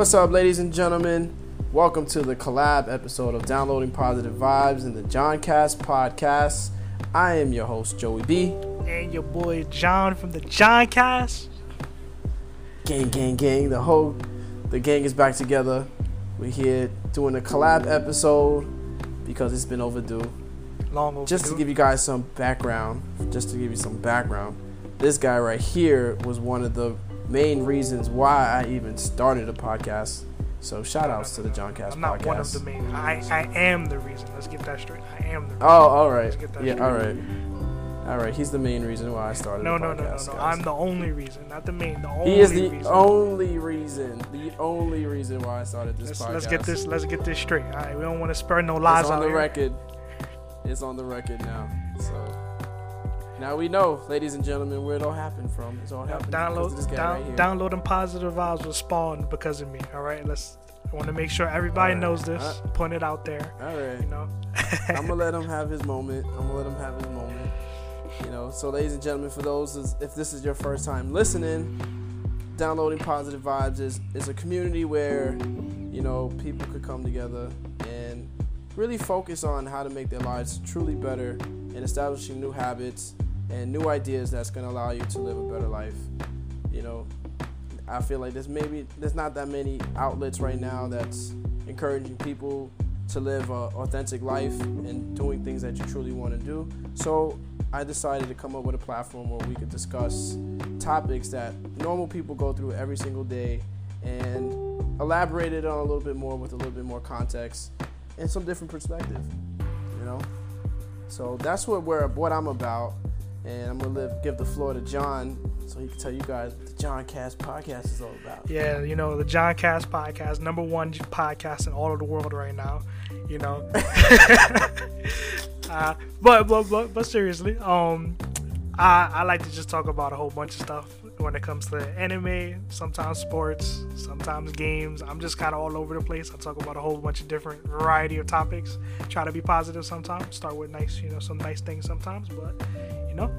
What's up, ladies and gentlemen? Welcome to the collab episode of Downloading Positive Vibes and the John Cast podcast. I am your host, Joey B. And your boy John from the John Cast. Gang, gang, gang. The whole the gang is back together. We're here doing a collab episode because it's been overdue. Long overdue. Just to give you guys some background, just to give you some background, this guy right here was one of the main reasons why I even started a podcast. So shout outs to the John Cast I'm not podcast. one of the main. I, I am the reason. Let's get that straight. I am the oh, reason. Oh, all right. Let's get that Yeah, straight. all right. All right. He's the main reason why I started. No, the no, no, no, no. guys. I'm the only reason, not the main. The only He is the reason. only reason. The only reason why I started this let's, podcast. let's get this. Let's get this straight. All right, we don't want to spur no lies It's on the here. record. It's on the record now. So now we know, ladies and gentlemen, where it all happened from. It's all happened download, this guy down, right here. downloading positive vibes was spawned because of me. All right, let's. I want to make sure everybody Alright, knows this. uh, Point it out there. all right. You know. I'm gonna let him have his moment. I'm gonna let him have his moment. You know, so ladies and gentlemen, for those if this is your first time listening, downloading positive vibes is is a community where you know people could come together and really focus on how to make their lives truly better and establishing new habits and new ideas that's gonna allow you to live a better life. You know, I feel like there's maybe there's not that many outlets right now that's encouraging people to live an authentic life and doing things that you truly want to do. So I decided to come up with a platform where we could discuss topics that normal people go through every single day and elaborate it on a little bit more with a little bit more context and some different perspective. You know, so that's what we're what I'm about. And I'm gonna live, give the floor to John so he can tell you guys what the John Cast podcast is all about. Yeah, you know, the John Cast podcast, number one podcast in all of the world right now. You know. uh, but, but but but seriously, um I I like to just talk about a whole bunch of stuff when it comes to anime, sometimes sports, sometimes games. I'm just kind of all over the place. I talk about a whole bunch of different variety of topics. Try to be positive sometimes. Start with nice, you know, some nice things sometimes. But you know,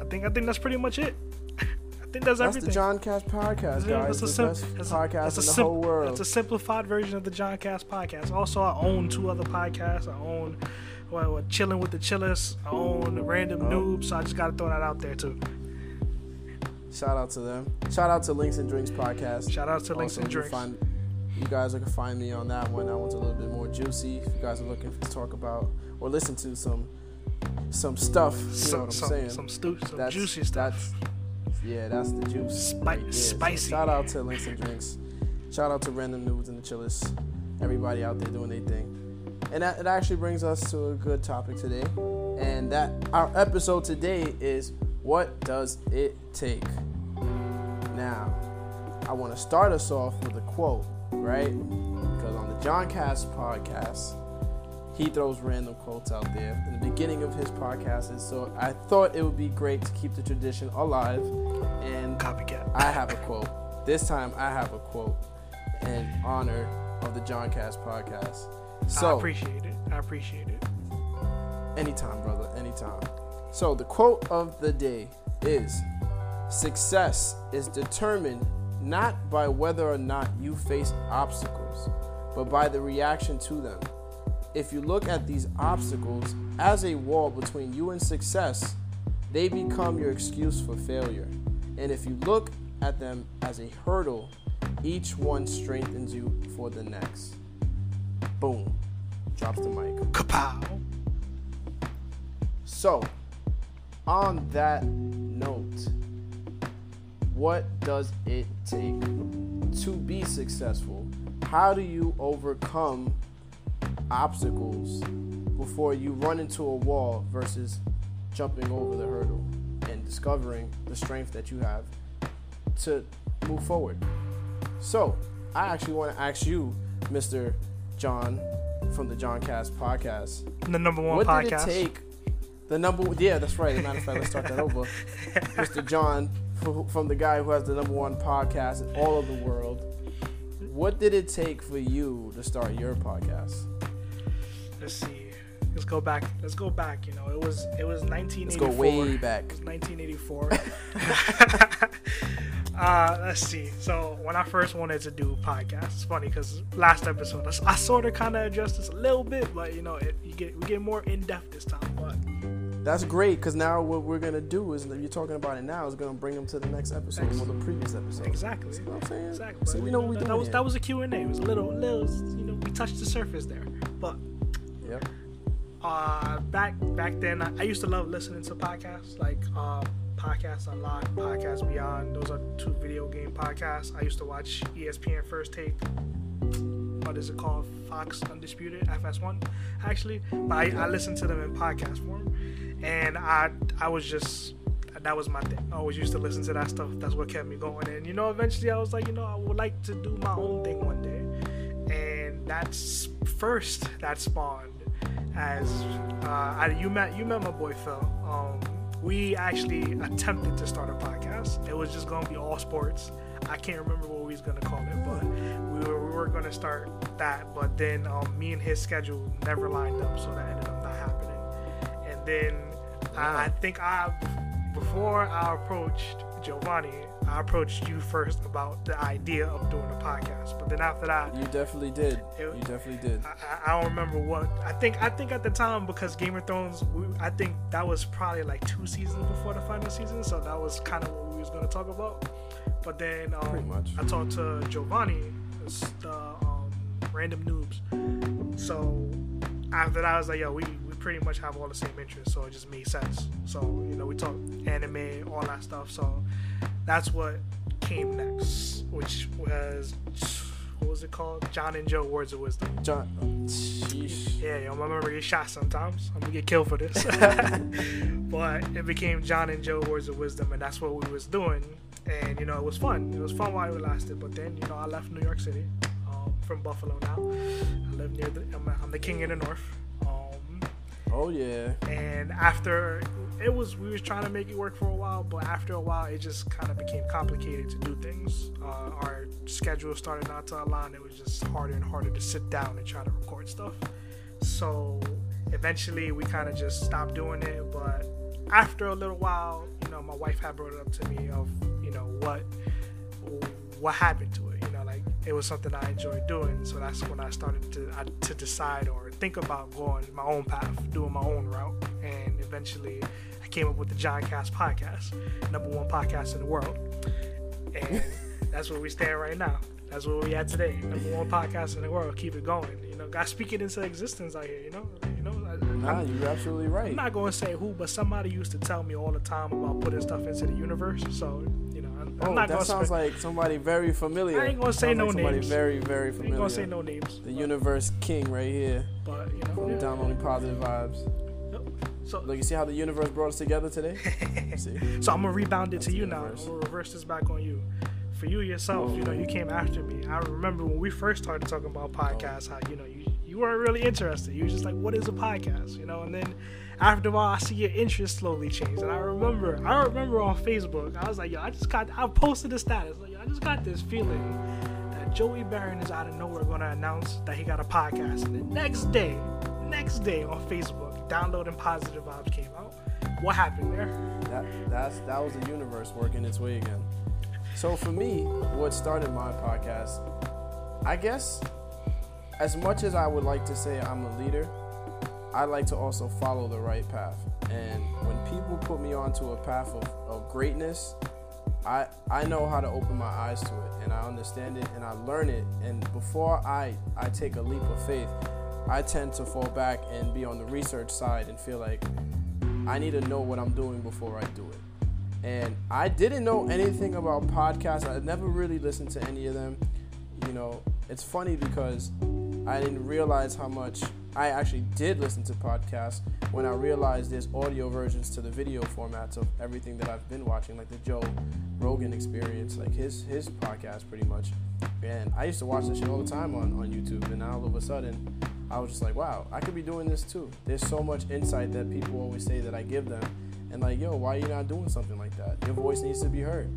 I think I think that's pretty much it. I think that's, That's everything. the John Cast podcast, guys. that's a the sim- best that's a- podcast that's a in the sim- whole world. It's a simplified version of the John Cast podcast. Also, I own two other podcasts. I own well, well, Chilling with the Chillers. I own Random Oh. Noobs. So I just got to throw that out there too. Shout out to them. Shout out to Links and Drinks podcast. Shout out to Links Also, and Drinks. Find, you guys can find me on that one. That one's a little bit more juicy. If you guys are looking to talk about or listen to some some stuff, you know some what I'm some saying. some, stu- some That's- juicy stuff. that's- yeah, that's the juice. Spi- right there. So spicy. shout out to Links and Drinks. Shout out to Random Nudes and the Chillers. Everybody out there doing their thing. And that, it actually brings us to a good topic today. And that our episode today is what does it take? Now, I want to start us off with a quote, right? Because on the John Cast podcast, he throws random quotes out there in the beginning of his podcast. And so I thought it would be great to keep the tradition alive. And Copycat. I have a quote. This time I have a quote in honor of the John Cast podcast. So I appreciate it. I appreciate it. anytime, brother, anytime. So, the quote of the day is Success is determined not by whether or not you face obstacles, but by the reaction to them. If you look at these obstacles as a wall between you and success, they become your excuse for failure. And if you look at them as a hurdle, each one strengthens you for the next. Boom. Drops the mic. Kapow. So, on that note, what does it take to be successful? How do you overcome obstacles before you run into a wall versus jumping over the hurdle and discovering the strength that you have to move forward? So, I actually want to ask you, Mr. John from the John Cast podcast, The number one what podcast. did it take? The number yeah, that's right. As a matter of fact, let's start that over. Mr. John, from the guy who has the number one podcast in all of the world. What did it take for you to start your podcast? Let's see. Let's go back. Let's go back. You know, it was it was 1984. Let's go way back. It was 1984. Uh, let's see. So when I first wanted to do podcasts, it's funny because last episode I, I sort of kind of addressed this a little bit, but you know, it, you get we get more in depth this time. But That's great because now what we're gonna do is if you're talking about it now is gonna bring them to the next episode or the previous episode. exactly, know what I'm saying? exactly. So we know what we're that, that was that was a Q and A. It was a little, little, you know, we touched the surface there. But Yep. uh, back back then, I, I used to love listening to podcasts like uh, Podcasts Unlocked, Podcasts Beyond. Those are two video game podcasts. I used to watch ESPN First Take. What is it called? Fox Undisputed FS1, actually. But I, I listened to them in podcast form, and I I was just that was my thing. I always used to listen to that stuff. That's what kept me going. And you know, eventually I was like, you know, I would like to do my own thing one day. And that's first that spawned as uh, I, you met you met my boy Phil. Um, we actually attempted to start a podcast. It was just gonna be all sports. I can't remember what we was gonna call it, but we were, we were gonna start that. But then um, me and his schedule never lined up, so that ended up not happening. And then I, I think I before I approached Giovanni, I approached you first about the idea of doing a podcast. But then after that, You definitely did. It- You definitely did. I, I don't remember what I think. I think at the time because Game of Thrones, we, I think that was probably like two seasons before the final season, so that was kind of what we was gonna talk about. But then um. I talked to Giovanni, the um, random noobs. So after that, I was like, yo, we, we pretty much have all the same interests, so it just made sense. So you know, we talk anime, all that stuff. So that's what came next, which was what was it called? John and Joe Words of Wisdom. John. Sheesh. Yeah, yo, my memory is shot sometimes. I'm gonna get killed for this. but it became John and Joe Words of Wisdom, and that's what we was doing. And you know, it was fun. It was fun while it lasted. But then, you know, I left New York City um, from Buffalo now. I live near the. I'm, I'm the king in the north. Oh yeah. and after it was, we was trying to make it work for a while. But after a while, it just kind of became complicated to do things. Uh, our schedule started not to align. It was just harder and harder to sit down and try to record stuff. So eventually we kind of just stopped doing it. But after a little while, you know, my wife had brought it up to me of, you know, what what happened to it. You know, like it was something I enjoyed doing. So that's when I started to I, to decide or think about going my own path, doing my own route, and eventually I came up with the John Cast podcast, number one podcast in the world, and that's where we stand right now. That's where we at today. Number one podcast in the world. Keep it going. You know, God speak it into existence out here. You know, you know. I, Nah, I'm, you're absolutely right. I'm not going to say who, but somebody used to tell me all the time about putting stuff into the universe. So you know, I'm, I'm Oh, not that going sounds like somebody very familiar. I ain't gonna say Sounds no like somebody names. very, very I ain't gonna say no names. The universe king right here. but you know. From yeah. downloading positive vibes. So, Look, you see how the universe brought us together today? see? so I'm gonna rebound it That's to you now. I'm gonna reverse this back on you. For you yourself, you know, you came after me. I remember when we first started talking about podcasts, how you know you you weren't really interested. You were just like, "What is a podcast?" You know, and then after a while, I see your interest slowly change. And I remember, I remember on Facebook, I was like, "Yo, I just got," I posted a status like, "I just got this feeling that Joey Baron is out of nowhere going to announce that he got a podcast." And the next day, next day on Facebook, downloading positive vibes came out. What happened there? That that's that was the universe working its way again. So for me, what started my podcast, I guess, as much as I would like to say I'm a leader, I like to also follow the right path. And when people put me onto a path of, of greatness, I I know how to open my eyes to it and I understand it and I learn it. And before I I take a leap of faith, I tend to fall back and be on the research side and feel like I need to know what I'm doing before I do it. And I didn't know anything about podcasts. I never really listened to any of them. You know, it's funny because I didn't realize how much I actually did listen to podcasts when I realized there's audio versions to the video formats of everything that I've been watching, like the Joe Rogan experience, like his his podcast pretty much. And I used to watch this shit all the time on, on YouTube and now all of a sudden I was just like, wow, I could be doing this too. There's so much insight that people always say that I give them. And like, yo, why are you not doing something like that? Your voice needs to be heard.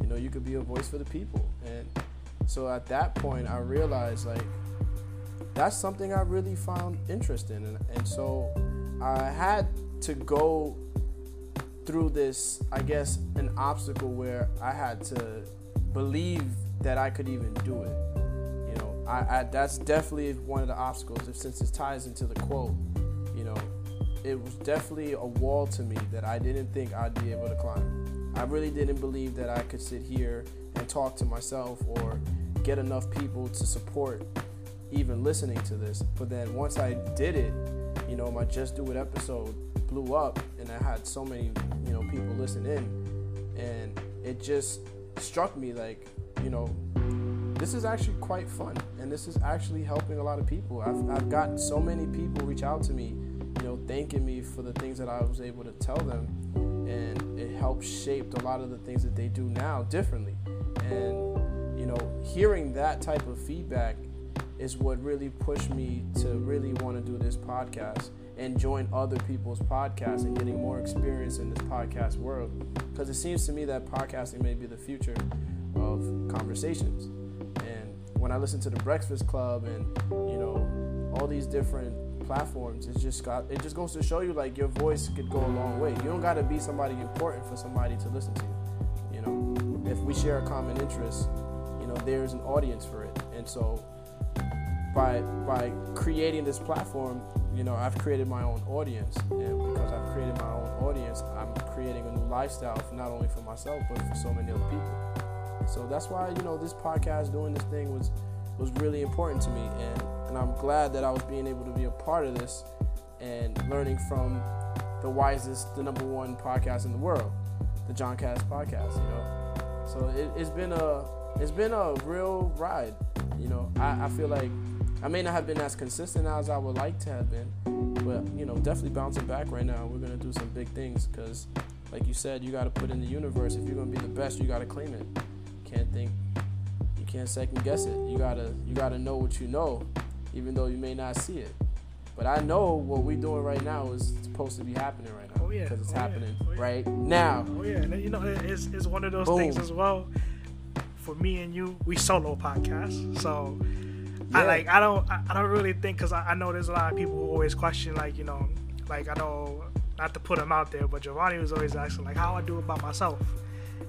You know, you could be a voice for the people. And so at that point, I realized like that's something I really found interest in. And, and so I had to go through this, I guess, an obstacle where I had to believe that I could even do it. You know, I, I that's definitely one of the obstacles. If since it ties into the quote, it was definitely a wall to me that I didn't think I'd be able to climb. I really didn't believe that I could sit here and talk to myself or get enough people to support even listening to this. But then once I did it, you know, my Just Do It episode blew up and I had so many, you know, people listen in and it just struck me like, you know, this is actually quite fun and this is actually helping a lot of people. I've, I've got so many people reach out to me, know, thanking me for the things that I was able to tell them and it helped shape a lot of the things that they do now differently. And, you know, hearing that type of feedback is what really pushed me to really want to do this podcast and join other people's podcasts and getting more experience in this podcast world. Because it seems to me that podcasting may be the future of conversations. And when I listen to the Breakfast Club and you know all these different platforms, it just got it just goes to show you like your voice could go a long way. You don't got to be somebody important for somebody to listen to. You know, if we share a common interest, you know, there's an audience for it, and so by by creating this platform, you know, I've created my own audience, and because I've created my own audience, I'm creating a new lifestyle for not only for myself but for so many other people. So that's why you know this podcast, doing this thing was was really important to me, and and I'm glad that I was being able to be a part of this and learning from the wisest, the number one podcast in the world, the John Cast podcast. You know, so it, has been a it's been a real ride. You know, I, I feel like I may not have been as consistent as I would like to have been, but you know, definitely bouncing back right now. We're gonna do some big things because, like you said, you got to put in the universe. If you're gonna be the best, you got to claim it. Can't think, can't second guess it. You gotta, you gotta know what you know, even though you may not see it. But I know what we're doing right now is supposed to be happening right now. Oh yeah, because it's oh, happening yeah. Oh, yeah. right now. Oh yeah, and you know, it's it's one of those Boom. things as well. For me and you, we solo podcast, so Yeah. I like I don't I, don't really think because I, I know there's a lot of people who always question like you know like I know not to put him out there, but Giovanni was always asking like how I do it by myself,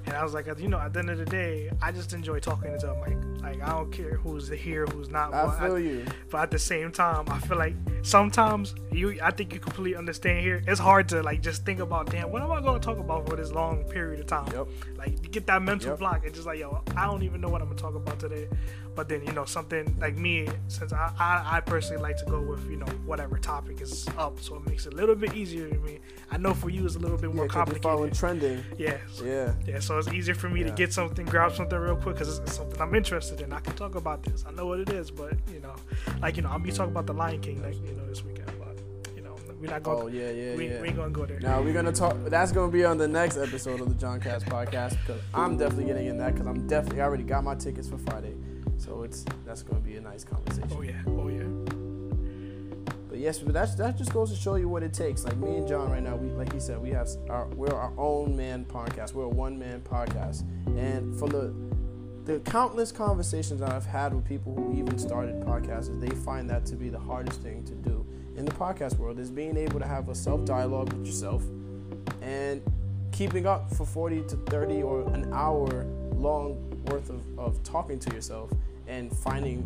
and I was like you know at the end of the day I just enjoy talking into a mic. Like I don't care who's here, who's not. I but feel you. but at the same time, I feel like sometimes you, I think you completely understand here. It's hard to like just think about, damn, what am I going to talk about for this long period of time? Yep. Like you get that mental Yep. block. It's just like, yo, I don't even know what I'm gonna talk about today. But then you know something like me, since I, I, I personally like to go with you know whatever topic is up, so it makes it a little bit easier to me. I know for you it's a little bit Yeah, complicated. following trending. Yeah. Yeah. Yeah, so it's easier for me to get something, grab something real quick because it's something I'm interested in. I can talk about this. I know what it is, but you know, like you know, I'll be talking about the Lion King, like you know, this weekend. But you know, we're not going. Oh yeah, yeah, we, yeah. we ain't gonna go there. Now we're gonna talk. That's gonna be on the next episode of the John Cast podcast because I'm definitely getting in that because I'm definitely I already got my tickets for Friday, so it's that's gonna be a nice conversation. Oh yeah, oh yeah. But yes, but that's that just goes to show you what it takes. Like me and John right now, we like he said, we have our we're our own man podcast. We're a one man podcast, and from the the countless conversations that I've had with people who even started podcasts, they find that to be the hardest thing to do in the podcast world is being able to have a self dialogue with yourself and keeping up for 40 to 30 or an hour long worth of, of talking to yourself and finding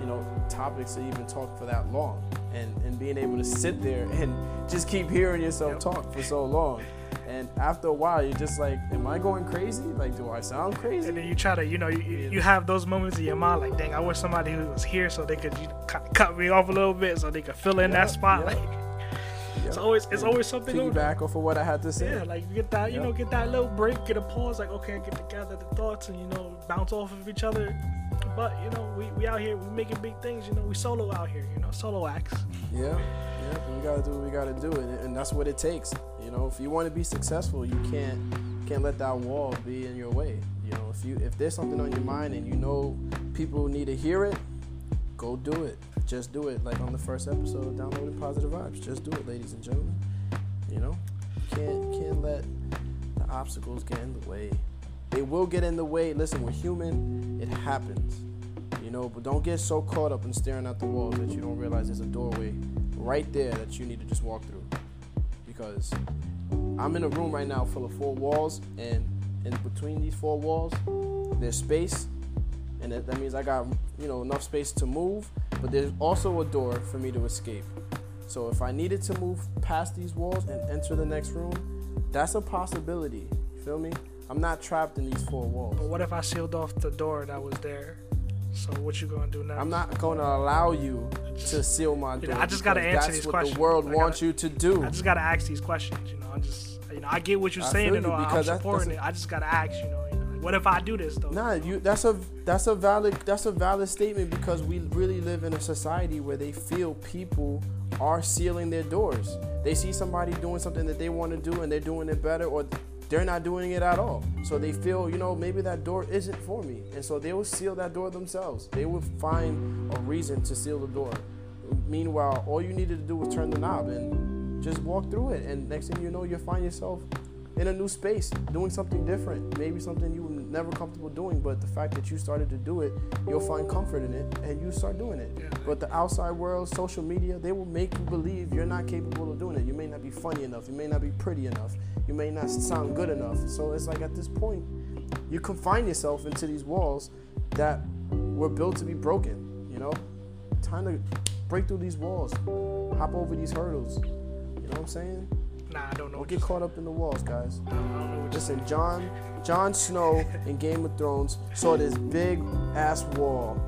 you know topics to even talk for that long. And and being able to sit there and just keep hearing yourself talk for so long. And after a while you're just like am i going crazy? Like do i sound crazy? And then you try to, you know, you, you have those moments in your mind, like, dang, I wish somebody who was here so they could you cut, cut me off a little bit, so they could fill in Yeah, that spot. yeah. Like, it's always it's always something. over piggyback off of what i had to say. Yeah, like you get that, you know, get that little break, get a pause, like okay, get together the thoughts and you know bounce off of each other. But you know, we, we out here, we making big things. You know, we solo out here. You know, solo acts. Yeah, yeah, we gotta do what we gotta do, and, and that's what it takes. You know, if you want to be successful, you can't can't let that wall be in your way. You know, if you if there's something on your mind and you know people need to hear it, go do it. Just do it. Like on the first episode Downloading Positive Vibes, just do it, ladies and gentlemen. You know, can't can't let the obstacles get in the way. They will get in the way. Listen, we're human. It happens. You know, but don't get so caught up in staring at the walls that you don't realize there's a doorway right there that you need to just walk through. Because I'm in a room right now full of four walls, and in between these four walls, there's space, and that, means I got you know enough space to move. But there's also a door for me to escape. So if I needed to move past these walls and enter the next room, that's a possibility. You feel me? I'm not trapped in these four walls. But what if I sealed off the door that was there? So what you gonna do now? I'm not gonna allow you to seal my You door. know, I just gotta answer that's these what questions. the world wants gotta- you to do. I just gotta ask these questions. You know, I'm just you know I get what you're I saying and you, all, I'm because that's- supporting that's it. I just gotta ask. You know, you know, like, what if I do this though? Nah, you that's a that's a valid that's a valid statement because we really live in a society where they feel people are sealing their doors. They see somebody doing something that they want to do and they're doing it better or they're not doing it at all. So they feel, you know, maybe that door isn't for me. And so they will seal that door themselves. They will find a reason to seal the door. Meanwhile, all you needed to do was turn the knob and just walk through it. And next thing you know, you'll find yourself in a new space, doing something different, maybe something you never comfortable doing, but the fact that you started to do it, you'll find comfort in it and you start doing it. Yeah. But the outside world, social media, they will make you believe you're not capable of doing it. You may not be funny enough, you may not be pretty enough, you may not sound good enough. So it's like at this point, you confine yourself into these walls that were built to be broken, you know? Time to break through these walls, hop over these hurdles. You know what I'm saying? Nah, I don't know. Don't get caught up in the walls, guys. I don't, I don't know what you're Listen, John Jon Snow in Game of Thrones saw this big ass wall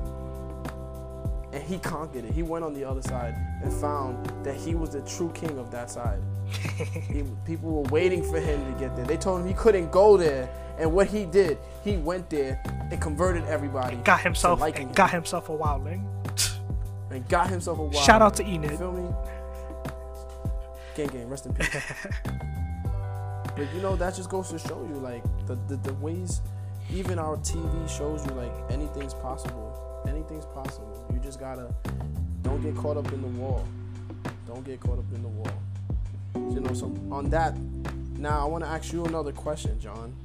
and he conquered it. He went on the other side and found that he was the true king of that side. He- people were waiting for him to get there. They told him he couldn't go there, and what he did, he went there and converted everybody. got himself and him. got himself a wildling. and got himself a wild. Shout out to You Enid. feel me? Gang gang, rest in peace. but you know that just goes to show you like the, the the ways even our TV shows you like anything's possible. Anything's possible. You just gotta don't get caught up in the wall. Don't get caught up in the wall. You know, so on that, now I want to ask you another question, John.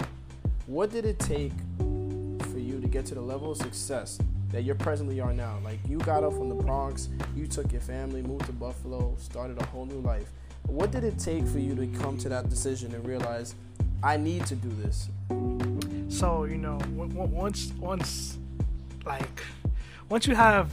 What did it take for you to get to the level of success that you're presently are now? Like you got up from the Bronx, you took your family, moved to Buffalo, started a whole new life. What did it take for you to come to that decision and realize I need to do this? So you know, once once like once you have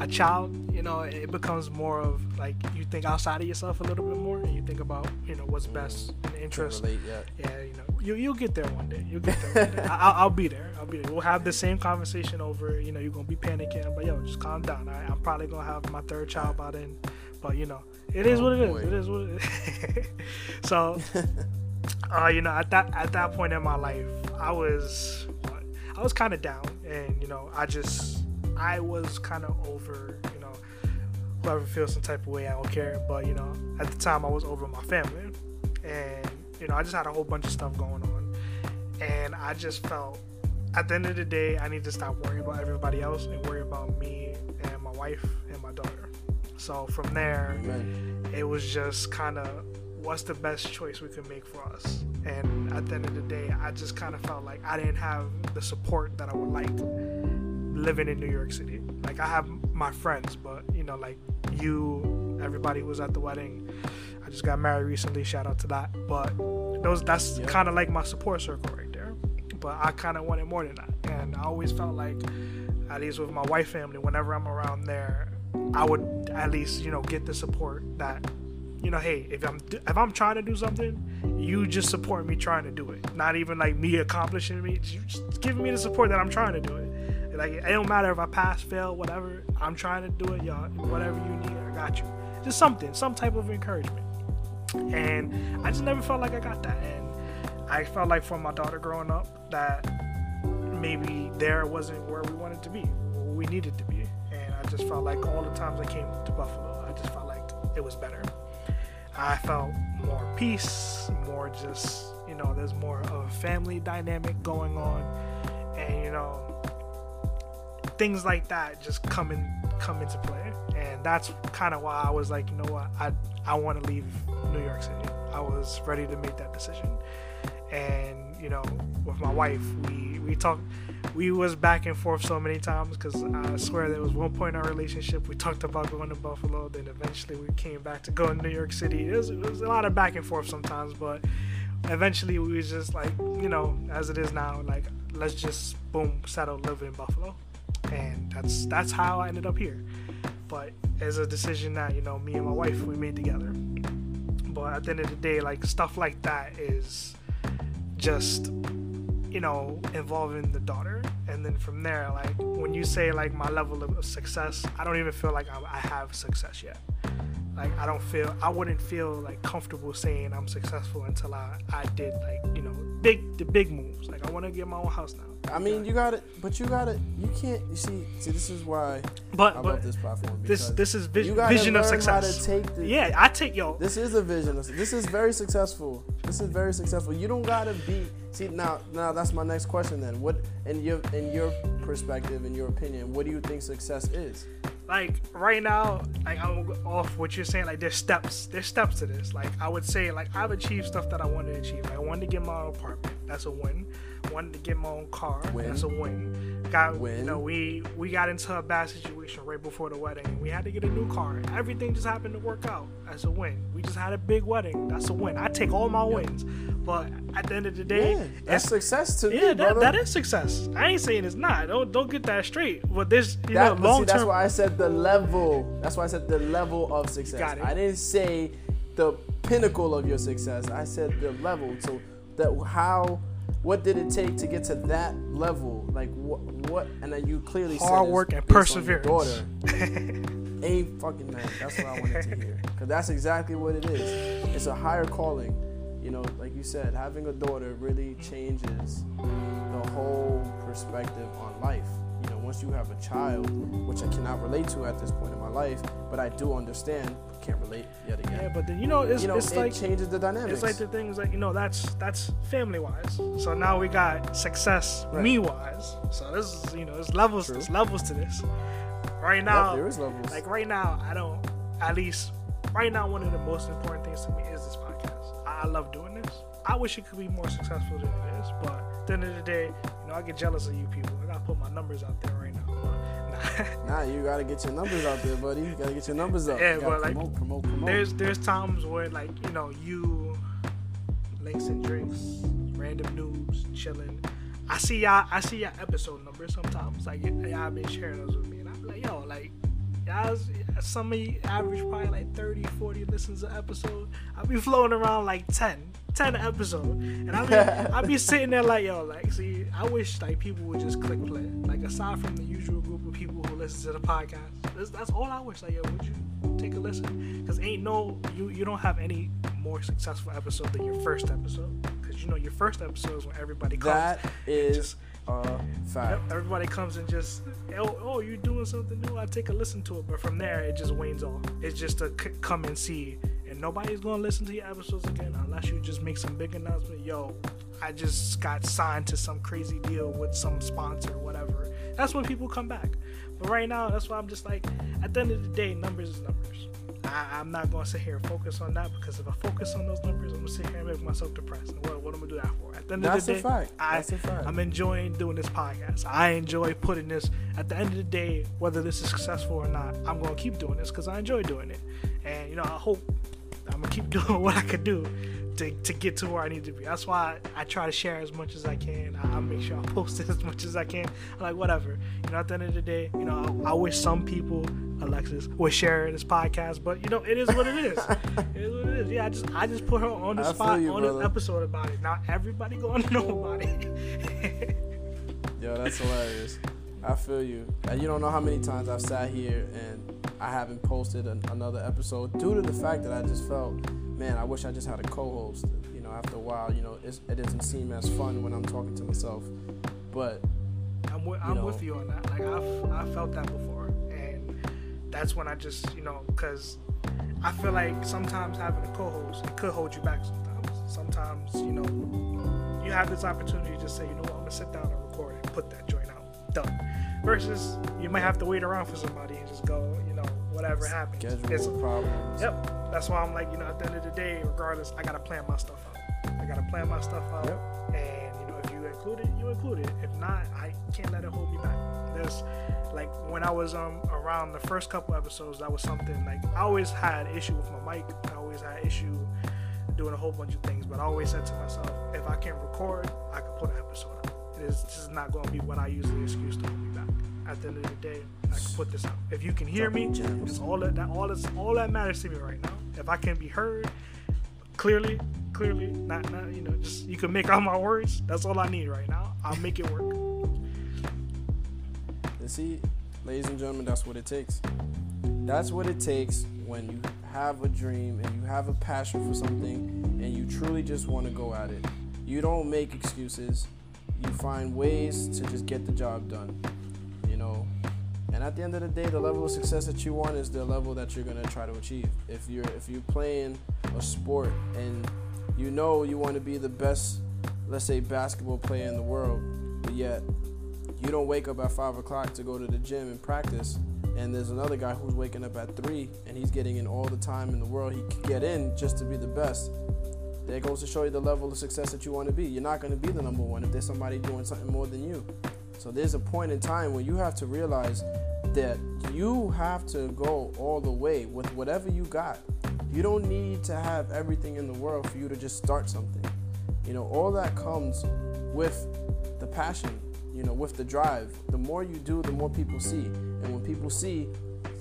a child, you know, it becomes more of like you think outside of yourself a little bit more, and you think about you know what's best in the interest. relate yet. Yeah, you know, you you'll get there one day. You'll get there. One day. I, I'll, I'll be there. I'll be there. We'll have the same conversation over. You know, you're gonna be panicking, but yo, just calm down. I, I'm probably gonna have my third child by then, but you know, it is Oh, what it is. boy. It is what it is. so, uh, you know, at that at that point in my life, I was I was kind of down, and you know, I just I was kind of over. You know, whoever feels some type of way, I don't care. But you know, at the time, I was over my family, and you know, I just had a whole bunch of stuff going on, and I just felt at the end of the day, I need to stop worrying about everybody else and worry about me and my wife and my daughter. So from there, Amen. it was just kind of what's the best choice we could make for us. And at the end of the day, I just kind of felt like I didn't have the support that I would like living in New York City. Like I have my friends, but you know, like you, everybody who was at the wedding. I just got married recently. Shout out to that. But those that's Yeah. kind of like my support circle right there. But I kind of wanted more than that, and I always felt like, at least with my wife family, whenever I'm around there, I would at least you know get the support that you know, hey, if I'm if I'm trying to do something, you just support me trying to do it. Not even like me accomplishing me, just giving me the support that I'm trying to do it. Like it don't matter if I pass, fail, whatever. I'm trying to do it, y'all. Whatever you need, I got you. Just something, some type of encouragement. And I just never felt like I got that. And I felt like for my daughter growing up that maybe there wasn't where we wanted to be, we needed to be. And I just felt like all the times I came to Buffalo, I just felt like it was better. I felt more peace, more just, you know, there's more of a family dynamic going on. And, you know, things like that just come in come into play. And that's kind of why I was like, you know what, I I want to leave New York City. I was ready to make that decision. And, you know, with my wife, we we talked we was back and forth so many times because I swear there was one point in our relationship we talked about going to Buffalo. Then eventually we came back to go to New York City. It was, it was a lot of back and forth sometimes, but eventually we was just like, you know, as it is now, like let's just boom settle live in Buffalo, and that's that's how I ended up here. But as a decision that you know me and my wife we made together. But at the end of the day, like stuff like that is just you know involving the daughter and then from there like when you say like my level of success i don't even feel like i, I have success yet like i don't feel i wouldn't feel like comfortable saying i'm successful until i i did like you know big the big moves like i want to get my own house now I mean, you got it, but you got it. You can't. You see, see, this is why but I but love this platform. this this is vis- you gotta vision of learn how to success take the- yeah i take yo This is a vision. of- This is very successful. This is very successful. You don't gotta be. See now, now that's my next question. Then, what in your in your perspective, in your opinion, what do you think success is? Like right now, like I'm off what you're saying. Like there's steps, there's steps to this. Like I would say, like I've achieved stuff that I wanted to achieve. Like, I wanted to get my own apartment. That's a win. Wanted to get my own car. Win. That's a win. Got you know we we got into a bad situation right before the wedding. We had to get a new car. Everything just happened to work out. That's a win. We just had a big wedding. That's a win. I take all my wins. But at the end of the day, Yeah, that's it's- success to me, yeah, that, is success. I ain't saying it's not. Don't don't get that straight. But there's you That, know long see, that's why I said the level. That's why I said the level of success. Got it. I didn't say the pinnacle of your success. I said the level. So that how, what did it take to get to that level? Like what? What? And then you clearly said Hard work and based on your perseverance. Daughter. Ain't fucking that. That's what I wanted to hear. Cause that's exactly what it is. It's a higher calling. You know, like you said, having a daughter really changes the whole perspective on life. You know, once you have a child, which I cannot relate to at this point in my life, but I do understand, can't relate yet again. Yeah, but then you know it's you know, it's it like changes the dynamics. it's like the things like you know that's that's family wise. So now we got success Right. me wise. So this is you know there's levels True. there's levels to this. Right Yep, now, there is levels. like right now, I don't at least right now one of the most important things to me is this podcast. I, I love doing this. I wish it could be more successful than it is, but at the end of the day, you know I get jealous of you people. I gotta put my numbers out there right nah. You gotta get your numbers out there, buddy. You gotta get your numbers up. Yeah, but, like, promote, promote, there's there's times where like you know you links and drinks random noobs chilling i see y'all i see y'all episode numbers sometimes like y'all been sharing those with me and i'm like yo like y'all. some of you average probably like 30 40 listens an episode i be floating around like 10 10 an episode and i be i be sitting there like yo like see i wish like people would just click play. Like aside from the usual group of people who listen to the podcast that's, that's all i wish like yo would you take a listen? Because ain't no you you don't have any more successful episode than your first episode. Because you know your first episode is when everybody comes that is just a fact. Everybody comes and just oh, oh you're doing something new? I take a listen to it. But from there it just wanes off. It's just to come and see nobody's gonna listen to your episodes again unless you just make some big announcement yo i just got signed to some crazy deal with some sponsor whatever that's when people come back but right now that's why i'm just like at the end of the day numbers is numbers I, I'm not gonna sit here and focus on that because if I focus on those numbers, I'm gonna sit here and make myself depressed. What, what am I gonna do that for? At the end That's of the day, fact. I, That's a fact. I'm enjoying doing this podcast. I enjoy putting this. At the end of the day, whether this is successful or not, I'm gonna keep doing this because I enjoy doing it. And you know, I hope I'm gonna keep doing what I could do to, to get to where I need to be. That's why I, I try to share as much as I can. I, I make sure I post it as much as I can. like whatever. You know, at the end of the day, you know, I, I wish some people, Alexis, would share this podcast, but you know, it is what it is. it is what it is. Yeah, I just I just put her on the spot you, on brother. this episode about it. Not everybody gonna know about it. Yo, that's hilarious. I feel you. And you don't know how many times I've sat here and I haven't posted an, another episode due to the fact that I just felt, man, I wish I just had a co-host. You know, after a while, you know, it doesn't seem as fun when I'm talking to myself. But I'm with, You I'm know. with you on that. Like I've I felt that before, and that's when I just you know because I feel like sometimes having a co-host it could hold you back. Sometimes, sometimes you know you have this opportunity to just say, you know what, I'm gonna sit down and record and put that joint out, done. Versus you might have to wait around for somebody and just go, you know, whatever happens. It's- schedule problems. Yep. That's why I'm like, you know, at the end of the day, regardless, I gotta plan my stuff out. I gotta plan my stuff out. Yep. And you know, if you include it, you include it. If not, I can't let it hold me back. There's like when I was um around the first couple episodes, that was something like I always had issue with my mic. I always had issue doing a whole bunch of things, but I always said to myself, if I can record, I can put an episode out. it is just not going to be what I use the excuse to hold me back. At the end of the day, I can put this out. If you can hear me, it's all that, that all that's all that matters to me right now. If I can be heard clearly, clearly, not not you know, just you can make out my words. That's all I need right now. I'll make it work. And see, ladies and gentlemen, that's what it takes. That's what it takes when you have a dream and you have a passion for something and you truly just want to go at it. You don't make excuses. You find ways to just get the job done. You know, and at the end of the day, the level of success that you want is the level that you're gonna try to achieve. If you're if you're playing a sport and you know you want to be the best, let's say basketball player in the world, but yet you don't wake up at five o'clock to go to the gym and practice and there's another guy who's waking up at three and he's getting in all the time in the world he could get in just to be the best. That goes to show you the level of success that you want to be. You're not going to be the number one if there's somebody doing something more than you so there's a point in time where you have to realize that you have to go all the way with whatever you got you don't need to have everything in the world for you to just start something you know all that comes with the passion you know, with the drive. The more you do, the more people see. And when people see,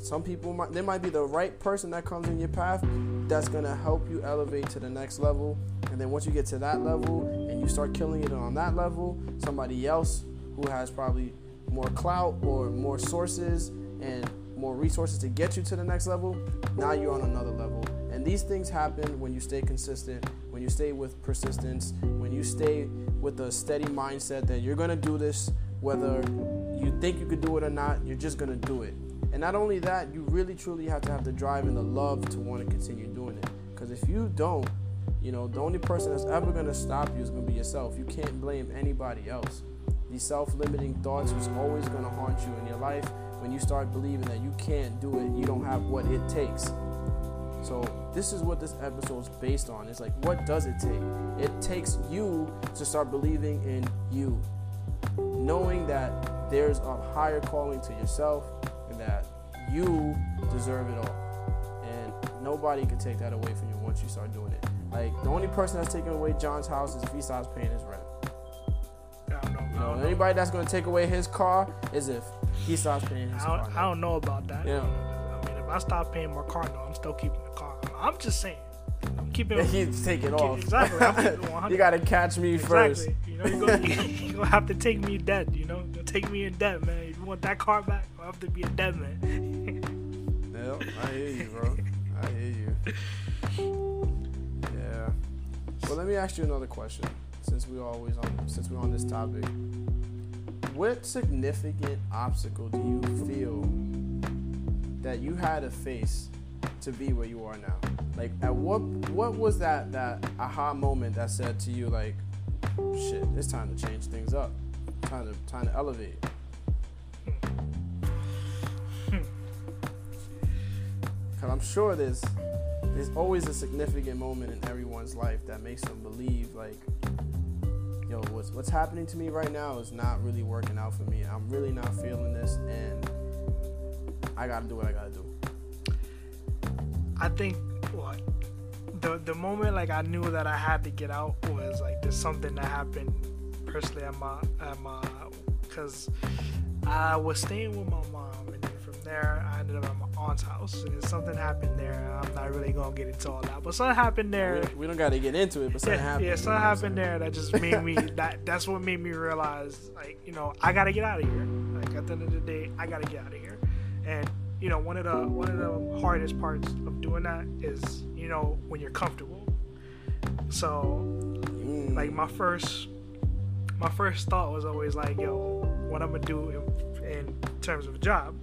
some people might there might be the right person that comes in your path that's gonna help you elevate to the next level. And then once you get to that level and you start killing it on that level, somebody else who has probably more clout or more sources and more resources to get you to the next level, now you're on another level. And these things happen when you stay consistent, when you stay with persistence, when you stay with a steady mindset that you're gonna do this, whether you think you could do it or not, you're just gonna do it. And not only that, you really truly have to have the drive and the love to want to continue doing it. Because if you don't, you know, the only person that's ever gonna stop you is gonna be yourself. You can't blame anybody else. These self-limiting thoughts is always gonna haunt you in your life when you start believing that you can't do it, you don't have what it takes. So this is what this episode is based on. It's like, what does it take? It takes you to start believing in you, knowing that there's a higher calling to yourself and that you deserve it all. And nobody can take that away from you once you start doing it. Like the only person that's taking away John's house is if he stops paying his rent. You know, anybody that's going to take away his car is if he stops paying his I car. don't, I don't know about that. Yeah. I mean, if I stop paying my car, no, I'm still keeping the car. I'm just saying. I'm keeping He's taking it off. Exactly. I'm keeping it 100. you gotta catch me first. Exactly. You know, you're gonna, you're gonna have to take me dead. You know, You're gonna take me in debt, man. If you want that car back, I have to be a dead man. Yep, I hear you, bro. I hear you. Yeah. Well, let me ask you another question. Since we always on, since we're on this topic, what significant obstacle do you feel that you had to face to be where you are now? Like, at what what was that that aha moment that said to you like, shit, it's time to change things up, time to time to elevate. Cause I'm sure there's there's always a significant moment in everyone's life that makes them believe like, yo, what's what's happening to me right now is not really working out for me. I'm really not feeling this, and I gotta do what I gotta do. I think what the the moment like I knew that I had to get out was like there's something that happened personally at my at my because I was staying with my mom and then from there I ended up at my aunt's house and something happened there. I'm not really gonna get into all that, but something happened there. We, we don't gotta get into it, but something yeah, happened. yeah, something happened there that just made me that that's what made me realize like you know I gotta get out of here. Like at the end of the day, I gotta get out of here. And you know one of the one of the hardest parts of doing that is you know when you're comfortable. So Mm. like my first my first thought was always like yo what I'm gonna do in, in terms of a job.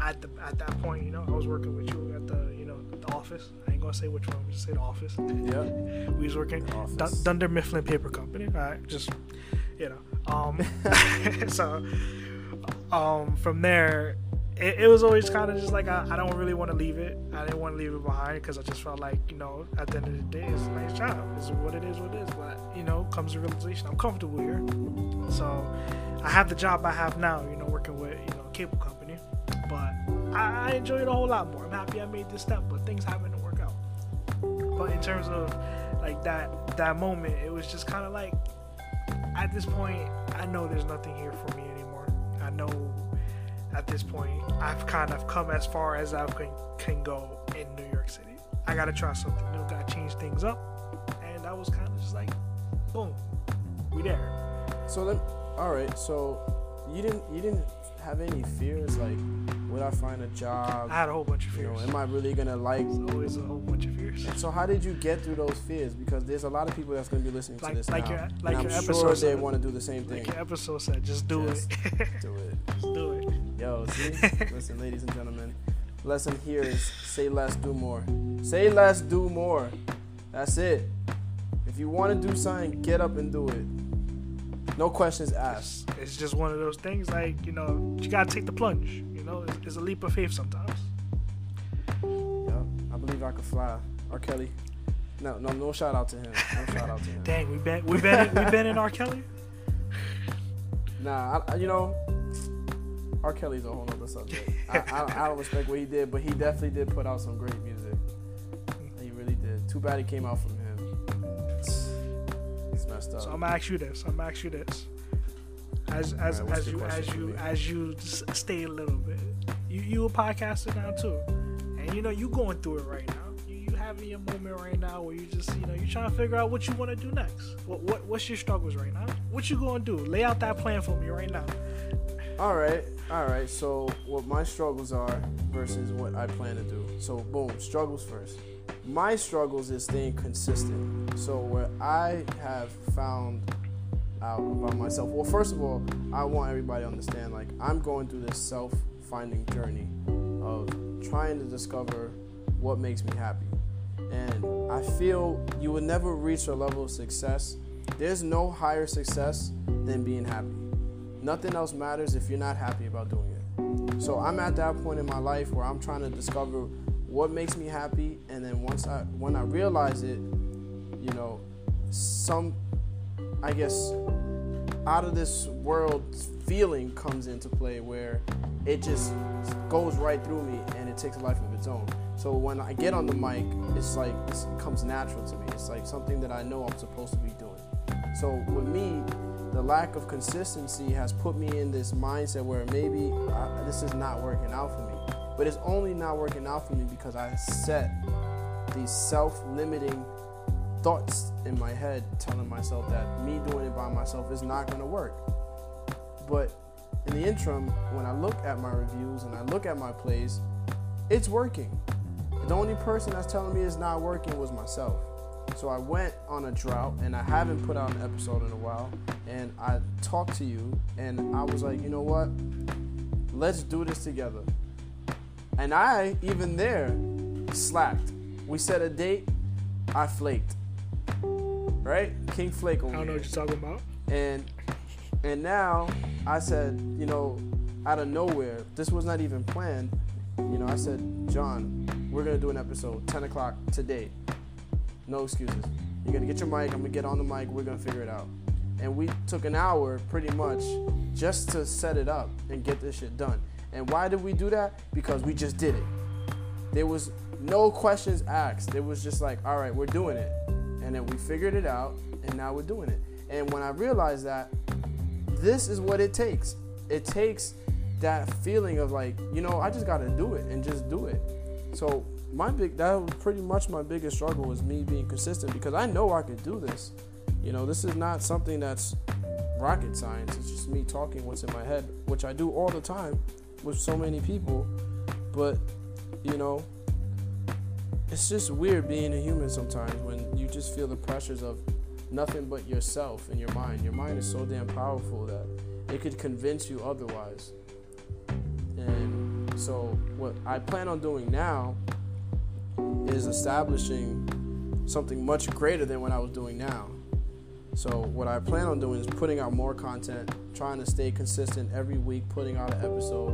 At the at that point, you know, I was working with you at the you know the office. I ain't gonna say which one. I'm just say the office. Yep. We was working office. Dunder Mifflin Paper Company. All right, just you know. Um, so um, from there, it, it was always kind of just like I, I don't really want to leave it. I didn't want to leave it behind because I just felt like you know at the end of the day, it's a nice job. It's what it is, what it is. But you know, comes the realization I'm comfortable here. So I have the job I have now. You know, working with you know a cable company, but I, I enjoy it a whole lot more. I'm happy I made this step, but things happen to work out. But in terms of like that that moment, it was just kind of like at this point I know there's nothing here for me anymore. I know at this point I've kind of come as far as I can can go in New York City. I gotta try something new. Gotta change things up, and I was kind of just like, boom, we there. So then, all right. So you didn't you didn't have any fears like, would I find a job? I had a whole bunch of You know, fears. am I really gonna like? There's always a whole bunch of fears. And So how did you get through those fears? Because there's a lot of people that's gonna be listening Like- to this like now, your- and like I'm your sure episode they want to do the same thing. Like your episode said, just do Just it. do it. just do it. Yo, see? Listen, ladies and gentlemen. Lesson here is say less, do more. Say less, do more. That's it. If you want to do something, get up and do it. No questions asked. It's just one of those things. Like you know, you gotta take the plunge. You know, it's, it's a leap of faith sometimes. Yep. I believe I could fly. R. Kelly. No, no, no shout out to him. No shout out to him. Dang, we been we been in, we been in R. Kelly. Nah, I, you know, R. Kelly's a whole other subject. I, I, I don't respect what he did, but he definitely did put out some great music. He really did. Too bad it came out from. It's messed up. So I'm gonna ask you this. I'm gonna ask you this. As as Alright, what's as you as you as you stay a little bit. You you a podcaster now too, and you know you going through it right now. You you having your moment right now where you just you know you trying to figure out what you want to do next. What what what's your struggles right now? What you gonna do? Lay out that plan for me right now. All right, all right. So what my struggles are versus what I plan to do. So boom, struggles first. My struggles is staying consistent. So what I have found out about myself. Well, first of all, I want everybody to understand like I'm going through this self-finding journey of trying to discover what makes me happy. And I feel you will never reach a level of success. There's no higher success than being happy. Nothing else matters if you're not happy about doing it. So I'm at that point in my life where I'm trying to discover what makes me happy, and then once I when I realize it, you know, some I guess out of this world feeling comes into play where it just goes right through me and it takes a life of its own. So when I get on the mic, it's like it comes natural to me. It's like something that I know I'm supposed to be doing. So with me, the lack of consistency has put me in this mindset where maybe uh, this is not working out for me. But it's only not working out for me because I set these self-limiting thoughts in my head telling myself that me doing it by myself is not going to work. But in the interim, when I look at my reviews and I look at my plays, it's working. The only person that's telling me it's not working was myself. So I went on a drought and I haven't put out an episode in a while. And I talked to you and I was like, you know what? Let's do this together. And I, even there, slacked. We set a date, I flaked. Right? King Flake over I don't know what you're talking about. And and now I said, you know, out of nowhere, this was not even planned. You know, I said, John, we're gonna do an episode, 10 o'clock today. No excuses. You're gonna get your mic, I'm gonna get on the mic, we're gonna figure it out. And we took an hour pretty much just to set it up and get this shit done. And why did we do that? Because we just did it. There was no questions asked. It was just like, all right, we're doing it. And then we figured it out, and now we're doing it. And when I realized that, this is what it takes. It takes that feeling of like, you know, I just gotta do it and just do it. So my big that was pretty much my biggest struggle was me being consistent because I know I could do this. You know, this is not something that's rocket science. It's just me talking what's in my head, which I do all the time with so many people. But, you know, it's just weird being a human sometimes when you just feel the pressures of nothing but yourself and your mind. Your mind is so damn powerful that it could convince you otherwise. And so, what I plan on doing now is establishing something much greater than what I was doing now. So, what I plan on doing is putting out more content, trying to stay consistent every week, putting out an episode.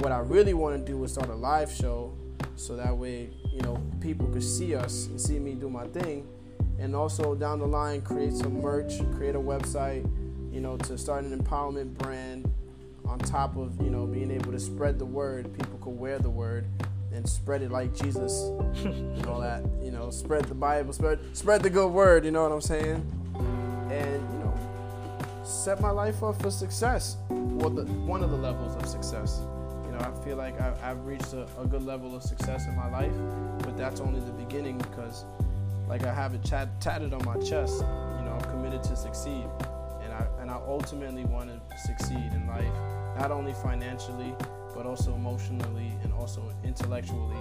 What I really want to do is start a live show so that way, you know, people could see us and see me do my thing. And also down the line, create some merch, create a website, you know, to start an empowerment brand on top of, you know, being able to spread the word. People could wear the word and spread it like Jesus and all that, you know, spread the Bible, spread spread the good word, you know what I'm saying? And, you know, set my life up for success. Well, the, one of the levels of success. You know, I feel like I, have reached a, a, good level of success in my life, but that's only the beginning because, like, I have it tatted on my chest. You know, I'm committed to succeed, and I and I ultimately want to succeed in life, not only financially, but also emotionally and also intellectually.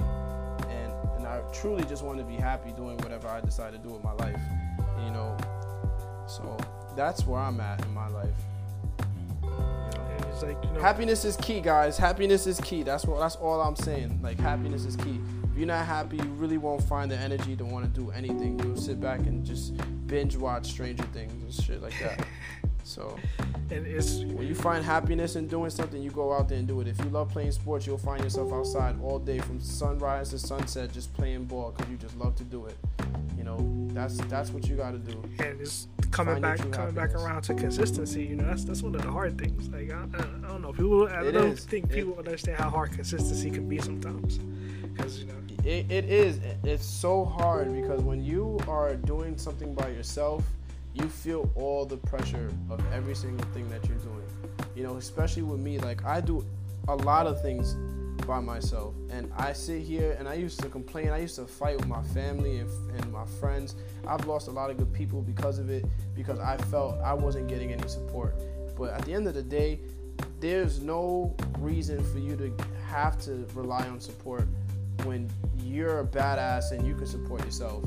And and I truly just want to be happy doing whatever I decide to do with my life. You know, so that's where I'm at in my life. It's like, you know, happiness is key, guys. Happiness is key. That's what. That's all I'm saying. Like happiness is key. If you're not happy, you really won't find the energy to want to do anything. You'll sit back and just binge watch Stranger Things and shit like that. So, and it's when you find happiness in doing something, you go out there and do it. If you love playing sports, you'll find yourself outside all day from sunrise to sunset, just playing ball because you just love to do it. Know, that's that's what you got to do. And it's coming back coming back around to consistency. You know, that's that's one of the hard things. Like I, I don't know, people. I it don't is. think people it, understand how hard consistency can be sometimes. Because you know, it, it is. It's so hard because when you are doing something by yourself you feel all the pressure of every single thing that you're doing. You know, especially with me, like I do a lot of things by myself, and I sit here and I used to complain. I used to fight with my family and, and my friends. I've lost a lot of good people because of it because I felt I wasn't getting any support. But at the end of the day, there's no reason for you to have to rely on support when you're a badass and you can support yourself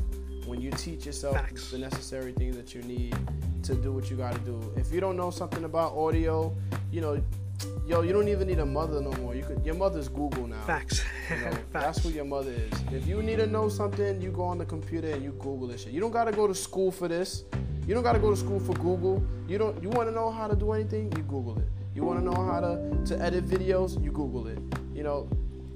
when you teach yourself Facts. the necessary things that you need to do what you got to do. If you don't know something about audio, you know, yo, you don't even need a mother no more. You could your mother's Google now. Facts. You know, Facts. That's who your mother is. If you need to know something, you go on the computer and you Google this shit. You don't gotta go to school for this. You don't gotta go to school for Google. You don't. You want to know how to do anything? You Google it. You want to know how to to edit videos? You Google it. You know,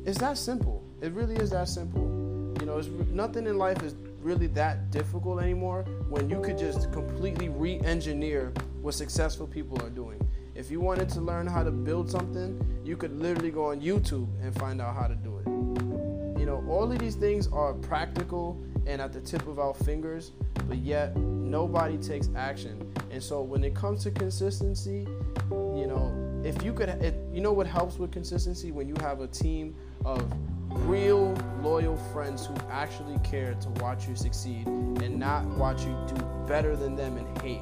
it's that simple. It really is that simple. You know, it's nothing in life is really that difficult anymore when you could just completely re engineer what successful people are doing. If you wanted to learn how to build something, you could literally go on YouTube and find out how to do it. You know, all of these things are practical and at the tip of our fingers, but yet nobody takes action. And so when it comes to consistency, you know, if you could, if, you know what helps with consistency when you have a team of real loyal friends who actually care to watch you succeed and not watch you do better than them and hate.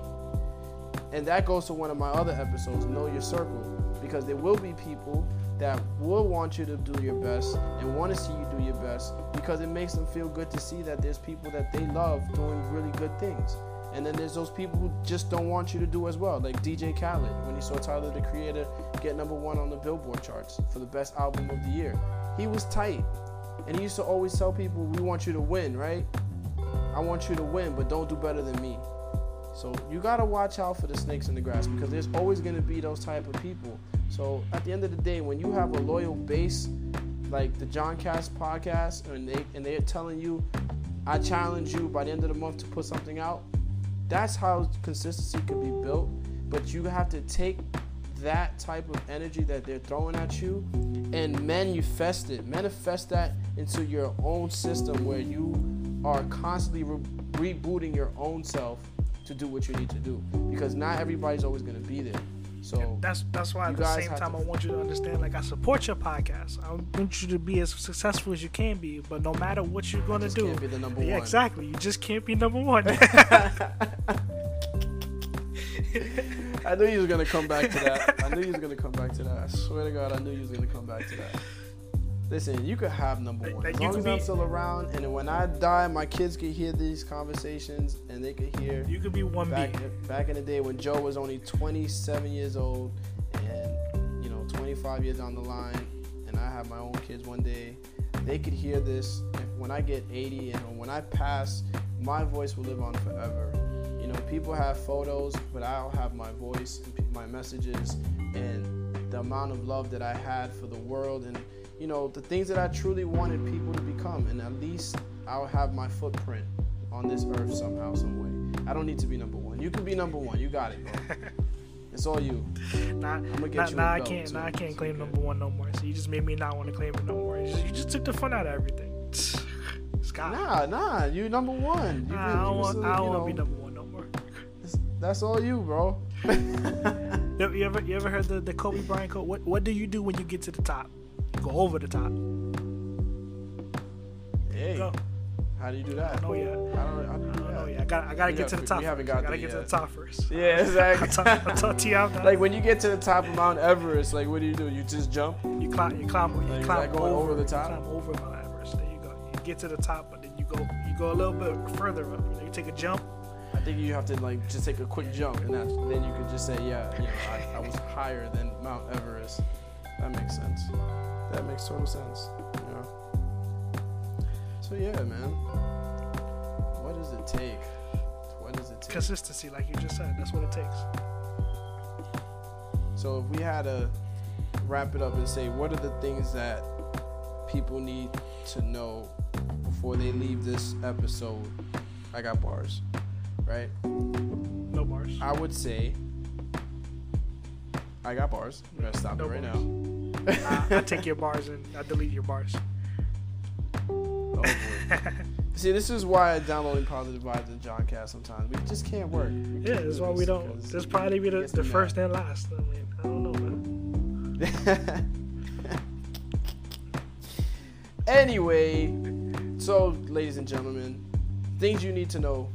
And that goes to one of my other episodes, Know Your Circle, because there will be people that will want you to do your best and want to see you do your best because it makes them feel good to see that there's people that they love doing really good things. And then there's those people who just don't want you to do as well, like DJ Khaled when he saw Tyler the Creator get number one on the Billboard charts for the best album of the year. He was tight. And he used to always tell people, we want you to win, right? I want you to win, but don't do better than me. So you gotta watch out for the snakes in the grass because there's always gonna be those type of people. So at the end of the day, when you have a loyal base like the John Cast podcast, and they and they're telling you, I challenge you by the end of the month to put something out. That's how consistency can be built. But you have to take that type of energy that they're throwing at you and manifest it. Manifest that into your own system where you are constantly re- rebooting your own self to do what you need to do because not everybody's always going to be there. So and that's that's why at the same time I want you to understand like I support your podcast. I want you to be as successful as you can be, but no matter what you're gonna do, yeah, one. exactly. You just can't be number one. I knew you was gonna come back to that. I knew you was gonna come back to that. I swear to God, I knew you was gonna come back to that. Listen, you could have number one like, as long as be, I'm still around, and when I die, my kids could hear these conversations, and they could hear. You could be one back, back in the day when Joe was only 27 years old, and you know 25 years down the line, and I have my own kids one day. They could hear this. when I get 80 and when I pass, my voice will live on forever you know, people have photos, but I'll have my voice and my messages and the amount of love that I had for the world and, you know, the things that I truly wanted people to become. And at least I'll have my footprint on this earth somehow, some way. I don't need to be number one. You can be number one. You got it, bro. It's all you. Nah, nah, nah I can't. Nah, I can't claim number one no more. So you just made me not want to claim it no more. You just, you just took the fun out of everything. Scott. Nah, nah, you number one. You nah, I don't want. Uh, I don't want to be number one. No more. That's all you, bro. You you ever you ever heard the, the Kobe Bryant quote? What what do you do when you get to the top? Go over the top. Hey, Go. how do you do that? I don't know yet. I how do you I do don't know yet. I got I gotta We get to got- the top. we haven't first. I got gotta get to the top first. Yeah, exactly. Talk to you after. like when you get to the top of Mount Everest, like what do you do? You just jump? you climb you climb you Like, climb going over the top? You climb over Mount Everest. There you go. You get to the top, but then you go you go a little bit further up. You, know, you take a jump. I think you have to like just take a quick jump, and that's, then you can just say, yeah, you know, I, I was higher than Mount Everest. That makes sense. That makes total sense. You know. So yeah, man. What does it take? What does it take? Consistency, like you just said. That's what it takes. So if we had to wrap it up and say, what are the things that people need to know before they leave this episode? I got bars, right? No bars. I would say I got bars. I'm gonna stop No it right bars. now. I, I take your bars and I delete your bars. Oh boy. See, this is why downloading positive vibes and John Cast sometimes we just can't work. We Yeah, can't that's why we don't. This probably be the, the first and last. I mean, I don't know, man. anyway, so ladies and gentlemen, things you need to know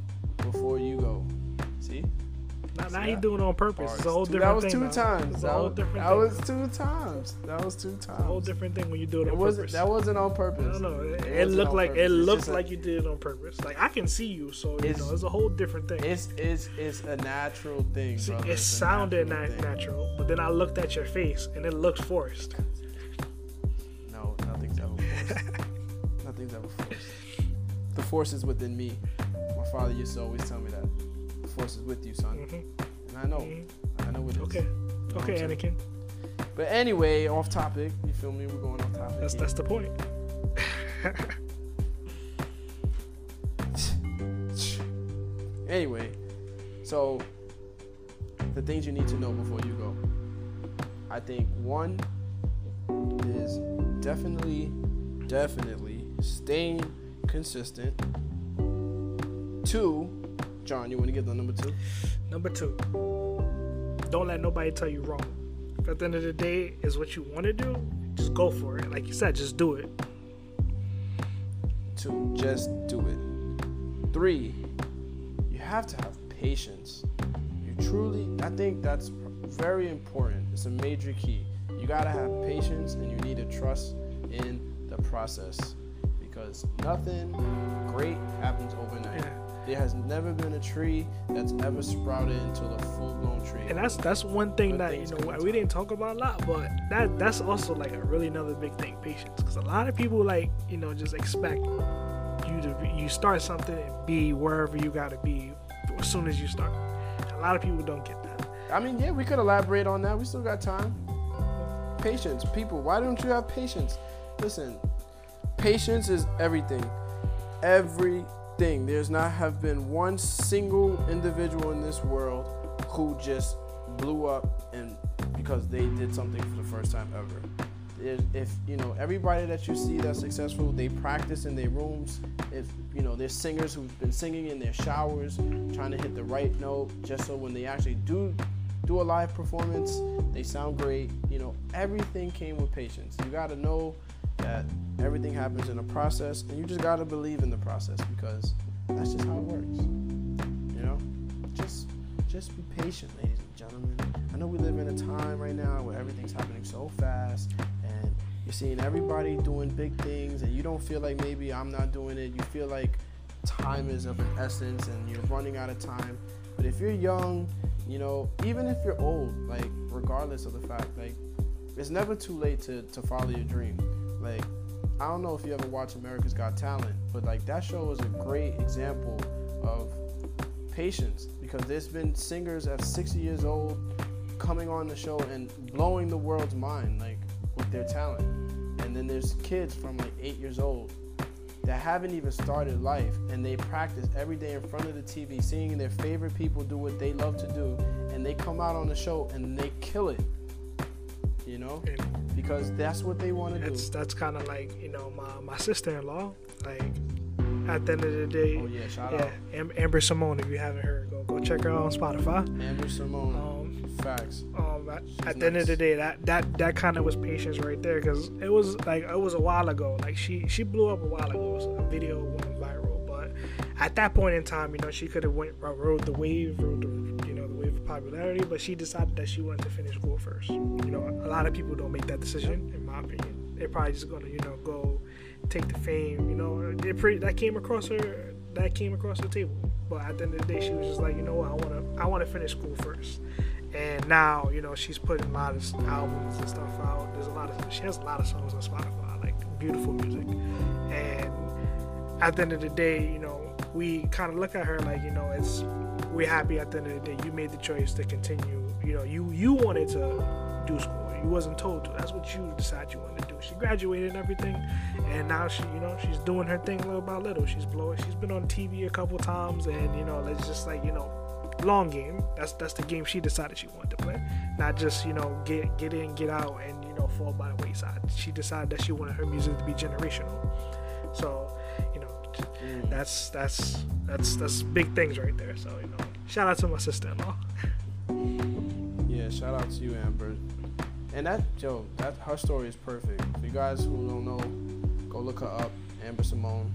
Now, now he doing it on purpose. It's a whole different that was thing. two times. That, was, that was two times. That was two It's a whole different thing when you do it It on purpose. That wasn't on purpose. I don't know. It, It it looked like purpose. it It's looked a- like you did it on purpose. Like I can see you, so you It's- know it's a whole different thing. It's it's it's a natural thing, See, it sounded natural natural, but then I looked at your face and it looked forced. No, nothing's ever forced. nothing's ever forced. The force is within me. My father used to always tell me that. The force is with you, son. hmm And I know. I know it is. Okay, You know okay, Anakin. But anyway, off topic. You feel me? We're going off topic. That's here. that's the point. Anyway, so the things you need to know before you go. I think one is definitely, definitely staying consistent. Two, John, you want to get the number two? Number two, don't let nobody tell you wrong. If at the end of the day is what you want to do, just go for it. Like you said, just do it. Two, just do it. Three, you have to have patience. You truly, I think that's very important. It's a major key. You gotta have patience and you need to trust in the process because nothing great happens overnight. Yeah. There has never been a tree that's ever sprouted into a full blown tree. And that's that's one thing Good that you know we didn't talk about a lot, but that that's also like a really another big thing, patience. Because a lot of people like you know just expect you to be, you start something and be wherever you got to be as soon as you start. A lot of people don't get that. I mean, yeah, we could elaborate on that. We still got time. Patience, people. Why don't you have patience? Listen, patience is everything. Everything. There's not have been one single individual in this world who just blew up and because they did something for the first time ever. There's, if you know everybody that you see that's successful, they practice in their rooms. If you know there's singers who've been singing in their showers, trying to hit the right note, just so when they actually do do a live performance, they sound great. You know, everything came with patience. You got to know that everything happens in a process, and you just got to believe in the process because that's just how it works. You know, just just be patient, ladies and gentlemen. I know we live in a time right now where everything's happening so fast, and you're seeing everybody doing big things, and you don't feel like maybe I'm not doing it. You feel like time is of an essence, and you're running out of time. But if you're young, you know, even if you're old, like regardless of the fact, like it's never too late to, to follow your dream. Like I don't know if you ever watch America's Got Talent, but like that show is a great example of patience because there's been singers at 60 years old coming on the show and blowing the world's mind like with their talent. And then there's kids from like 8 years old that haven't even started life and they practice every day in front of the TV seeing their favorite people do what they love to do and they come out on the show and they kill it. You know? And Because that's what they want to do. that's that's kind of like you know my my sister in law. Like at the end of the day, Oh yeah, shout yeah, out Am- Amber Simone. If you haven't heard, go go check her out on Spotify. Amber Simone. Um, Facts. um, at, at the end of the day, that that that kind of was patience right there, because it was like it was a while ago. Like she she blew up a while ago. Was a video went viral, but at that point in time, you know, she could have went rode the wave, rode the popularity, but she decided that she wanted to finish school first. You know, a lot of people don't make that decision, in my opinion. They're probably just gonna you know go take the fame. You know, pretty that came across her that came across the table. But at the end of the day, she was just like, you know what, I wanna I wanna finish school first. And now, you know, she's putting a lot of albums and stuff out. There's a lot of she has a lot of songs on Spotify, like beautiful music. And at the end of the day, you know, we kind of look at her like, you know, it's we're happy at the end of the day. You made the choice to continue. You know, you you wanted to do school. You wasn't told to. That's what you decided you wanted to do. She graduated and everything, and now she, you know, she's doing her thing little by little. She's blowing. She's been on TV a couple times, and you know, it's just like you know, long game. That's that's the game she decided she wanted to play, not just you know get get in, get out, and you know fall by the wayside. She decided that she wanted her music to be generational. So, Mm. that's that's that's that's big things right there. So you know, shout out to my sister-in-law. Yeah, shout out to you, Amber. And that, Joe, that her story is perfect. For you guys who don't know, go look her up. Amber Simone,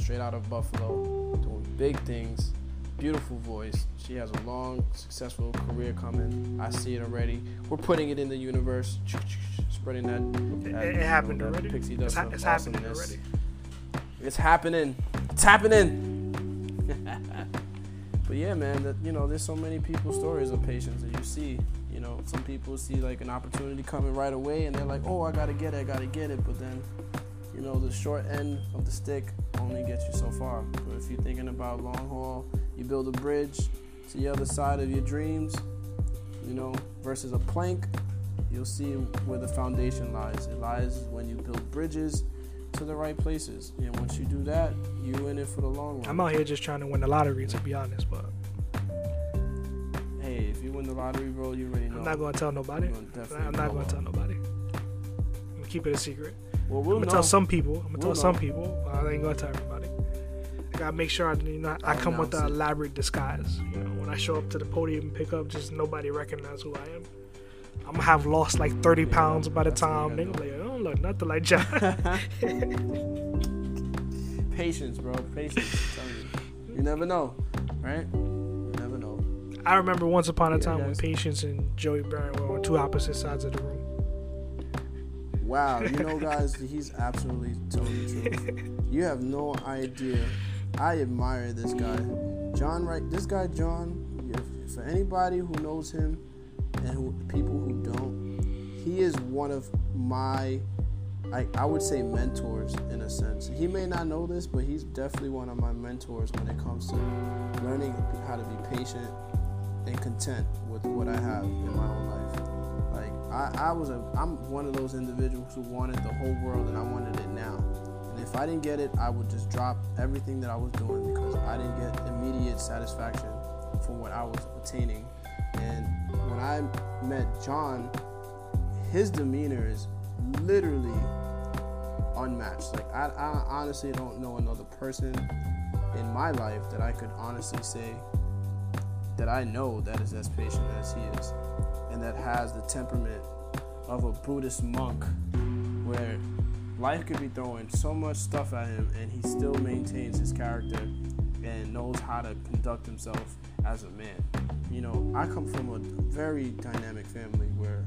straight out of Buffalo, doing big things. Beautiful voice. She has a long, successful career coming. I see it already. We're putting it in the universe, spreading that. It, that, it know, happened that already. Pixie It's, dust ha- of it's happening awesomeness. already. It's happening. It's happening. but yeah, man, that you know, there's so many people's stories of patience that you see. You know, some people see like an opportunity coming right away, and they're like, "Oh, I gotta get it, I gotta get it." But then, you know, the short end of the stick only gets you so far. But if you're thinking about long haul, you build a bridge to the other side of your dreams. You know, versus a plank, you'll see where the foundation lies. It lies when you build bridges to the right places. And once you do that, you in it for the long run. I'm out here just trying to win the lottery, to be honest. But hey, if you win the lottery, bro, you already know. I'm not going to tell nobody. Gonna I'm not to tell nobody. I'm gonna keep it a secret. Well, we'll I'm gonna know. tell some people. I'm gonna We'll tell some people. but I ain't gonna tell everybody. I gotta make sure I, you know, I come with the elaborate disguise. You know, when I show up to the podium and pick up, just nobody recognize who I am. I'm gonna have lost like 30 Yeah, pounds by the time. I They gonna be like, I don't look nothing like John. Patience, bro. Patience. You. You never know, right? You never know. I remember once upon a Yeah, time when. Patience and Joey Baron were on two opposite sides of the room. Wow, you know, guys, he's absolutely telling the truth. You have no idea. I admire this guy, John. Right, this guy, John. For anybody who knows him and who people who don't, he is one of my, I, I would say, mentors in a sense. He may not know this, but he's definitely one of my mentors when it comes to learning how to be patient and content with what I have in my own life. Like I, I was a I'm one of those individuals who wanted the whole world and I wanted it now. And if I didn't get it, I would just drop everything that I was doing because I didn't get immediate satisfaction for what I was attaining. And when I met John, his demeanor is literally unmatched. Like I, I honestly don't know another person in my life that I could honestly say that I know that is as patient as he is and that has the temperament of a Buddhist monk where life could be throwing so much stuff at him and he still maintains his character and knows how to conduct himself as a man. You know, I come from a very dynamic family where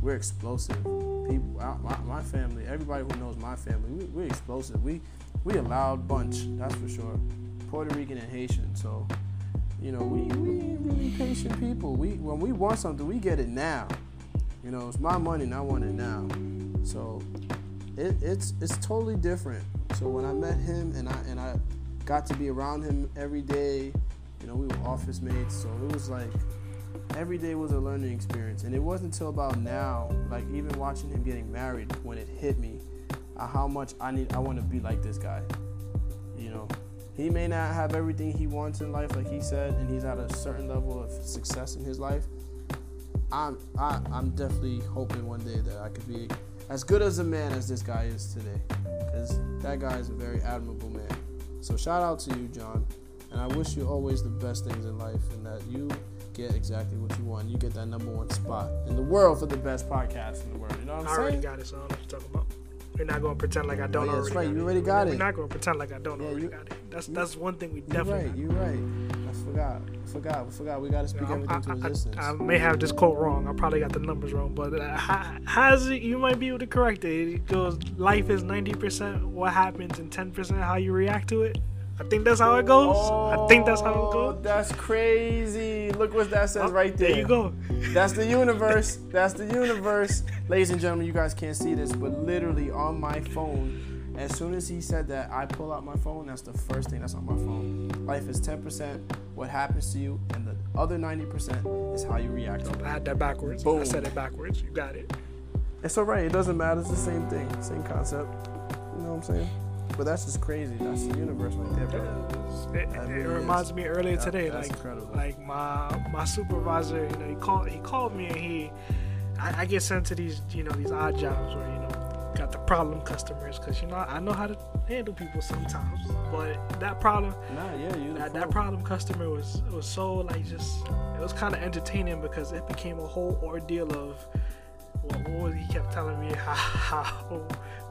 we're explosive. People, my, my family, everybody who knows my family, we, we're explosive. We we a loud bunch, that's for sure. Puerto Rican and Haitian, so you know, we, we really patient people. We when we want something, we get it now. You know, it's my money and I want it now. So it, it's it's totally different. So when I met him and I and I got to be around him every day, you know, we were office mates, so it was like every day was a learning experience. And it wasn't until about now, like even watching him getting married, when it hit me uh, how much I need I want to be like this guy. You know, he may not have everything he wants in life, like he said, and he's at a certain level of success in his life. I'm I, I'm definitely hoping one day that I could be as good as a man as this guy is today, because that guy is a very admirable man. So shout out to you, John, and I wish you always the best things in life, and that you get exactly what you want. You get that number one spot in the world for the best podcast in the world. You know what I'm I saying? already got it, so I don't know what you're talking about. We're not gonna pretend like I don't yeah, that's right, you already got it. We're not gonna pretend like I don't Yeah, already you- got it. That's you- that's one thing we definitely. You're right. You're right. I forgot. I forgot. I forgot. We gotta speak got. everything to I, I- existence. I, I may have this quote wrong. I probably got the numbers wrong, but uh, how, how's it? You might be able to correct it. It goes, life is ninety percent what happens and ten percent how you react to it. I think that's how it goes. I think that's how it Oh, goes. That's crazy. Look what that says Oh, right there. There you go. That's the universe. That's the universe. Ladies and gentlemen, you guys can't see this, but literally on my phone, as soon as he said that, I pull out my phone. That's the first thing that's on my phone. Life is 10% what happens to you, and the other 90% is how you react to it. I had that backwards. I said it backwards. You got it. It's alright. It doesn't matter. It's the same thing. Same concept. You know what I'm saying? But that's just crazy. That's the universe right there, bro. It, it reminds me earlier today, like incredible. like my my supervisor, you know, he called he called me and he, I, I get sent to these you know these odd jobs where you know got the problem customers because you know I know how to handle people sometimes, but that problem Nah, yeah, you. that, that problem customer was was so like just it was kind of entertaining because it became a whole ordeal of what, what was he kept telling me how, how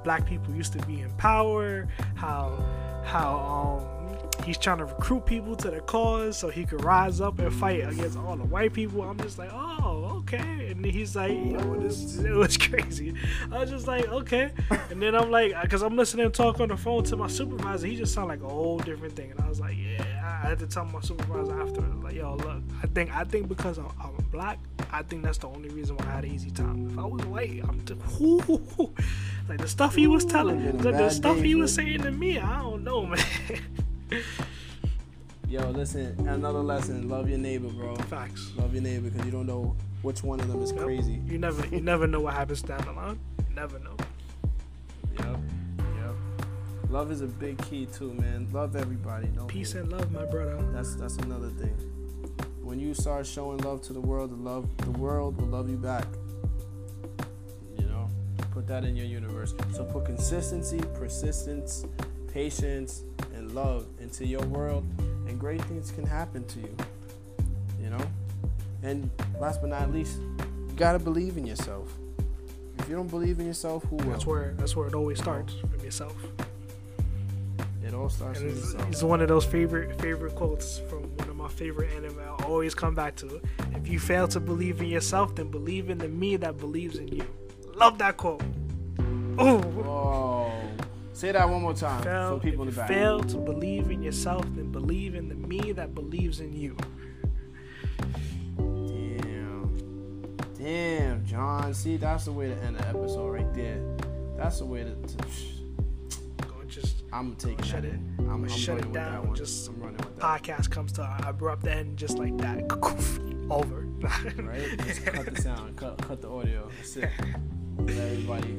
black people used to be in power how how um he's trying to recruit people to the cause so he could rise up and fight against all the white people. I'm just like oh okay. And he's like you know this it was crazy. I was just like okay. And then i'm like because i'm listening and talk on the phone to my supervisor. He just sounded like a whole different thing. And i was like yeah i had to tell my supervisor after. Like yo look i think i think because i'm, I'm black i think that's the only reason why i had an easy time. If i was white i'm just whoo, like the stuff he was telling the, the stuff he was saying to me i don't know man Yo, listen. Another lesson. Love your neighbor, bro. facts Love your neighbor because you don't know which one of them is crazy. you never you never know what happens down the line you never know Yep. Yep. Love is a big key too, man. Love everybody. Don't peace and love my brother That's that's another thing. When you start showing love to the world, the love the world will love you back. You know, put that in your universe. So put consistency, persistence, patience, and love into your world, and great things can happen to you. You know, and last but not least, you gotta believe in yourself. If you don't believe in yourself, who will? that's where that's where it always starts from yourself it all starts with it's, yourself. it's one of those favorite favorite quotes from one of my favorite anime i always come back to if you fail to believe in yourself then believe in the me that believes in you love that quote oh Whoa. Say that one more time fail, for people in the back. fail to believe in yourself then believe in the me that believes in you Damn. Damn, John. See, that's the way to end the episode right there. That's the way to. to Go just I'm taking Shut it. in. I'm, I'm shut it down, one. just I'm running with that. podcast comes to an abrupt end just like that over Right? Just cut the sound. Cut, cut the audio. That's it. Let everybody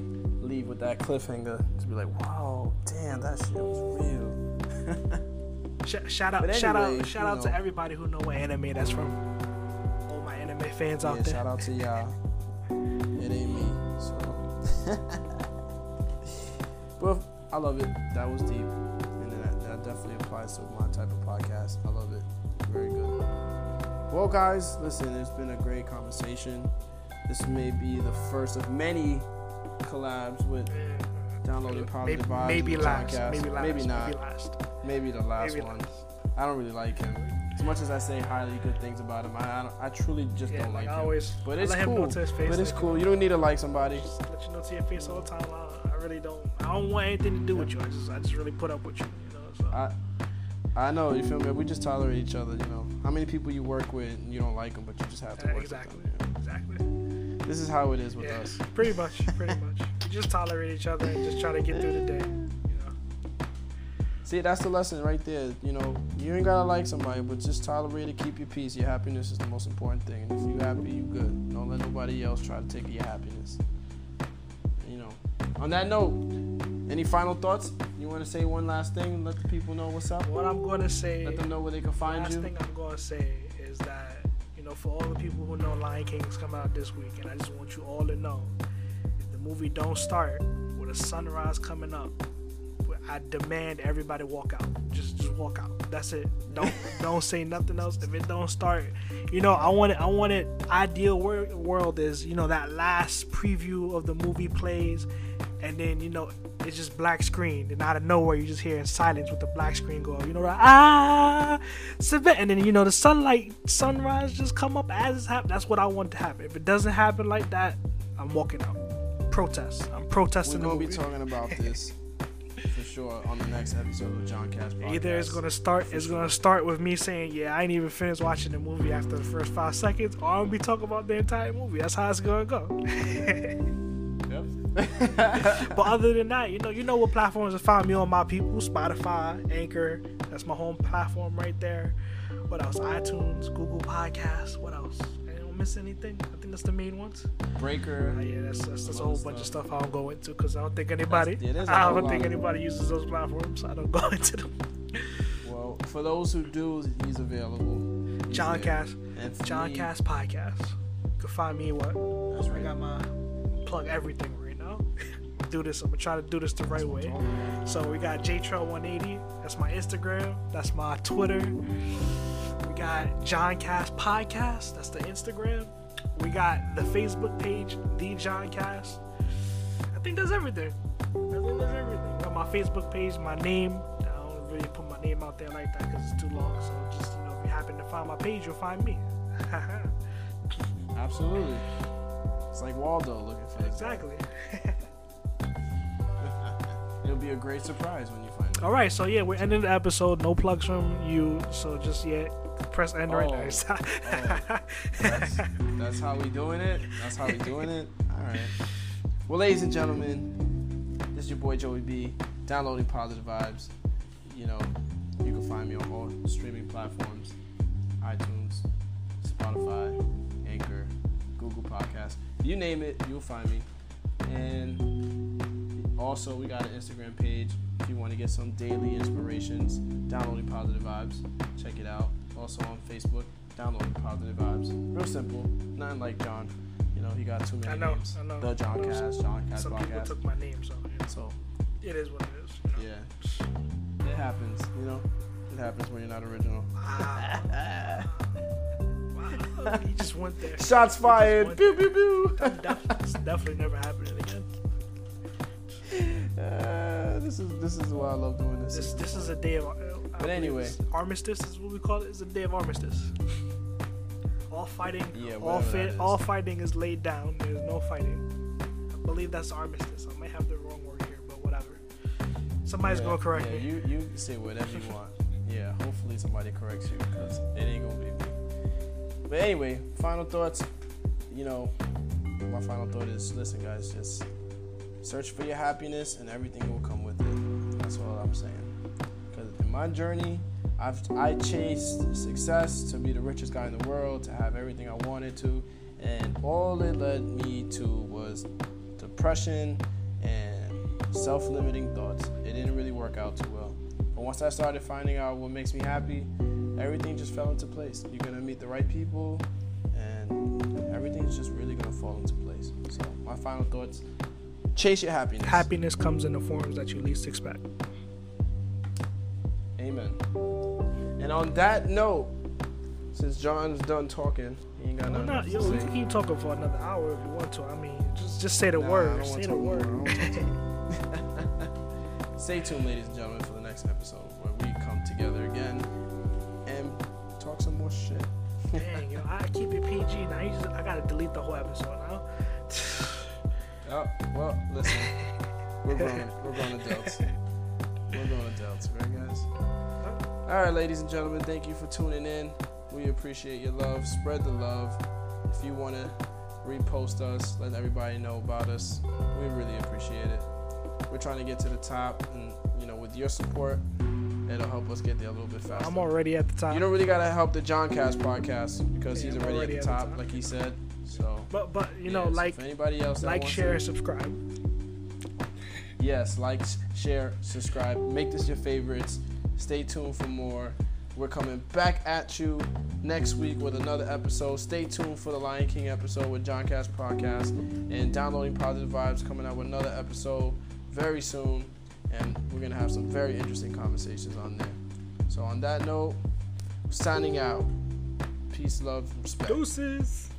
leave with that cliffhanger. Just be like, wow, damn, that shit was real. Sh- shout out, shout out, shout out to everybody who know what anime that's from. All my anime fans out yeah, there. shout out to y'all. It ain't me. So. but I love it. That was deep. And that, that definitely applies to my type of podcast. I love it. Very good. Well, guys, listen, it's been a great conversation. This may be the first of many collabs with Downloading Positive maybe, Vibes. maybe the last, podcast. maybe last, Maybe not. maybe last, Maybe the last maybe one. last. I don't really like him. As much as I say highly good things about him, I, I, don't, I truly just Yeah, don't like like him. always, But it's cool. know to his face. But it's cool. You don't need to like somebody. Just let you know to your face all the time. I, I really don't. I don't want anything to do with you. I just, I just really put up with you. You know. So. I I know you feel me. We just tolerate each other. You know how many people you work with and you don't like them, but you just have to work exactly. with them. Exactly. you know? This is how it is with Yeah. us. Pretty much. Pretty much. We just tolerate each other and just try to get through the day. You know. See, that's the lesson right there. You know, you ain't gotta like somebody, but just tolerate it. Keep your peace. Your happiness is the most important thing. And if you happy, you good. Don't let nobody else try to take your happiness. You know. On that note, any final thoughts? You want to say one last thing? And let the people know what's up. What I'm gonna say. Let them know where they can find last you. thing I'm gonna say is that know, for all the people who know Lion King's come out this week, and I just want you all to know, if the movie don't start with a sunrise coming up, I demand everybody walk out. Just just walk out. That's it. Don't don't say nothing else. If it don't start, you know, I want it. I want it. Ideal world is you know that last preview of the movie plays, and then you know it's just black screen, and out of nowhere you just hear in silence with the black screen go. You know that ah, and then you know the sunlight sunrise just come up as it's happening. That's what I want to happen. If it doesn't happen like that, I'm walking out. Protest. I'm protesting. We're gonna be talking about this for sure on the next episode of John Cast podcast. Either it's gonna start it's sure. gonna start with me saying, Yeah, I ain't even finished watching the movie after the first five seconds, or I'm gonna be talking about the entire movie. That's how it's gonna go. but other than that, you know, you know what platforms to find me on my people, Spotify, Anchor, that's my home platform right there. What else? iTunes, Google Podcasts, what else? I don't miss anything? I think that's the main ones. Breaker. Uh, yeah, that's that's, that's a whole bunch of stuff I don't go into because I don't think anybody. I don't think anybody uses those platforms. So I don't go into them. Well, for those who do, he's available. He's John Cast. John me, Cast podcast. You can find me what? That's right. I got my plug everything. Do this. I'm gonna try to do this the right way. So we got JTrail180. That's my Instagram. That's my Twitter. We got John Cast Podcast. That's the Instagram. We got the Facebook page, The John Cast. I think that's everything. I think that's everything. Got my Facebook page, my name. I don't really put my name out there like that because it's too long. So just you know, if you happen to find my page, you'll find me. Absolutely. It's like Waldo looking for exactly. It'll be a great surprise when you find it. All right, so yeah, we're ending the episode. No plugs from you. So just yeah, press end oh, right now. oh, that's, that's how we doing it. That's how we doing it. All right. Well, ladies and gentlemen, this is your boy Joey B. Downloading positive vibes. You know, you can find me on all streaming platforms: iTunes, Spotify, Anchor, Google Podcast. You name it, you'll find me. And also, we got an Instagram page. If you want to get some daily inspirations, downloading positive vibes, check it out also on Facebook. Download Positive Vibes. Real simple. Nothing like John. You know, he got too many I know, names. I know. The John Cast, John Cast Some podcast. people took my name, so, yeah. so it is what it is. You know? Yeah. It happens, you know? It happens when you're not original. Wow. Ah. wow. He just went there. Shots fired. Pew, pew, pew. It's definitely never happening again. Uh, this is this is why I love doing this. This this is a day of but anyway, armistice is what we call it. It's a day of armistice. All fighting, yeah, all fit, all fighting is laid down. There's no fighting. I believe that's armistice. I might have the wrong word here, but whatever. Somebody's yeah, gonna correct yeah, me. You you say whatever you want. yeah, hopefully somebody corrects you because it ain't gonna be me. But anyway, final thoughts. You know, my final thought is: listen, guys, just search for your happiness, and everything will come with it. That's all I'm saying Because in my journey, I've I chased success to be the richest guy in the world, to have everything I wanted to, and all it led me to was depression and self-limiting thoughts. It didn't really work out too well. But once I started finding out what makes me happy, everything just fell into place. You're gonna meet the right people, and everything's just really gonna fall into place. So my final thoughts: chase your happiness. Happiness comes in the forms that you least expect. Amen. And on that note, since John's done talking, he ain't got nothing not, yo, to say. can keep talking for another hour if you want to. I mean, just just say the nah, word. Say the word. Stay tuned, ladies and gentlemen, for the next episode where we come together again and talk some more shit. Dang, yo, I keep it PG now. You Just, I gotta delete the whole episode now. oh, well, listen, we're grown, we're grown adults. We're grown adults, right, guys? All right, ladies and gentlemen, thank you for tuning in. We appreciate your love. Spread the love. If you want to repost us, let everybody know about us. We really appreciate it. We're trying to get to the top, and you know, with your support, it'll help us get there a little bit faster. I'm already at the top. You don't really gotta help the John Cast podcast because yeah, he's already, already, at, the, at top, the top, like he said. So, but but you yeah, know, like so anybody else, like, share, to, subscribe. Yes, like, share, subscribe. Make this your favorites. Stay tuned for more. We're coming back at you next week with another episode. Stay tuned for the Lion King episode with John Cast Podcast and downloading positive vibes coming out with another episode very soon. and we're gonna have some very interesting conversations on there. So on that note, signing out. Peace, love, respect. Deuces.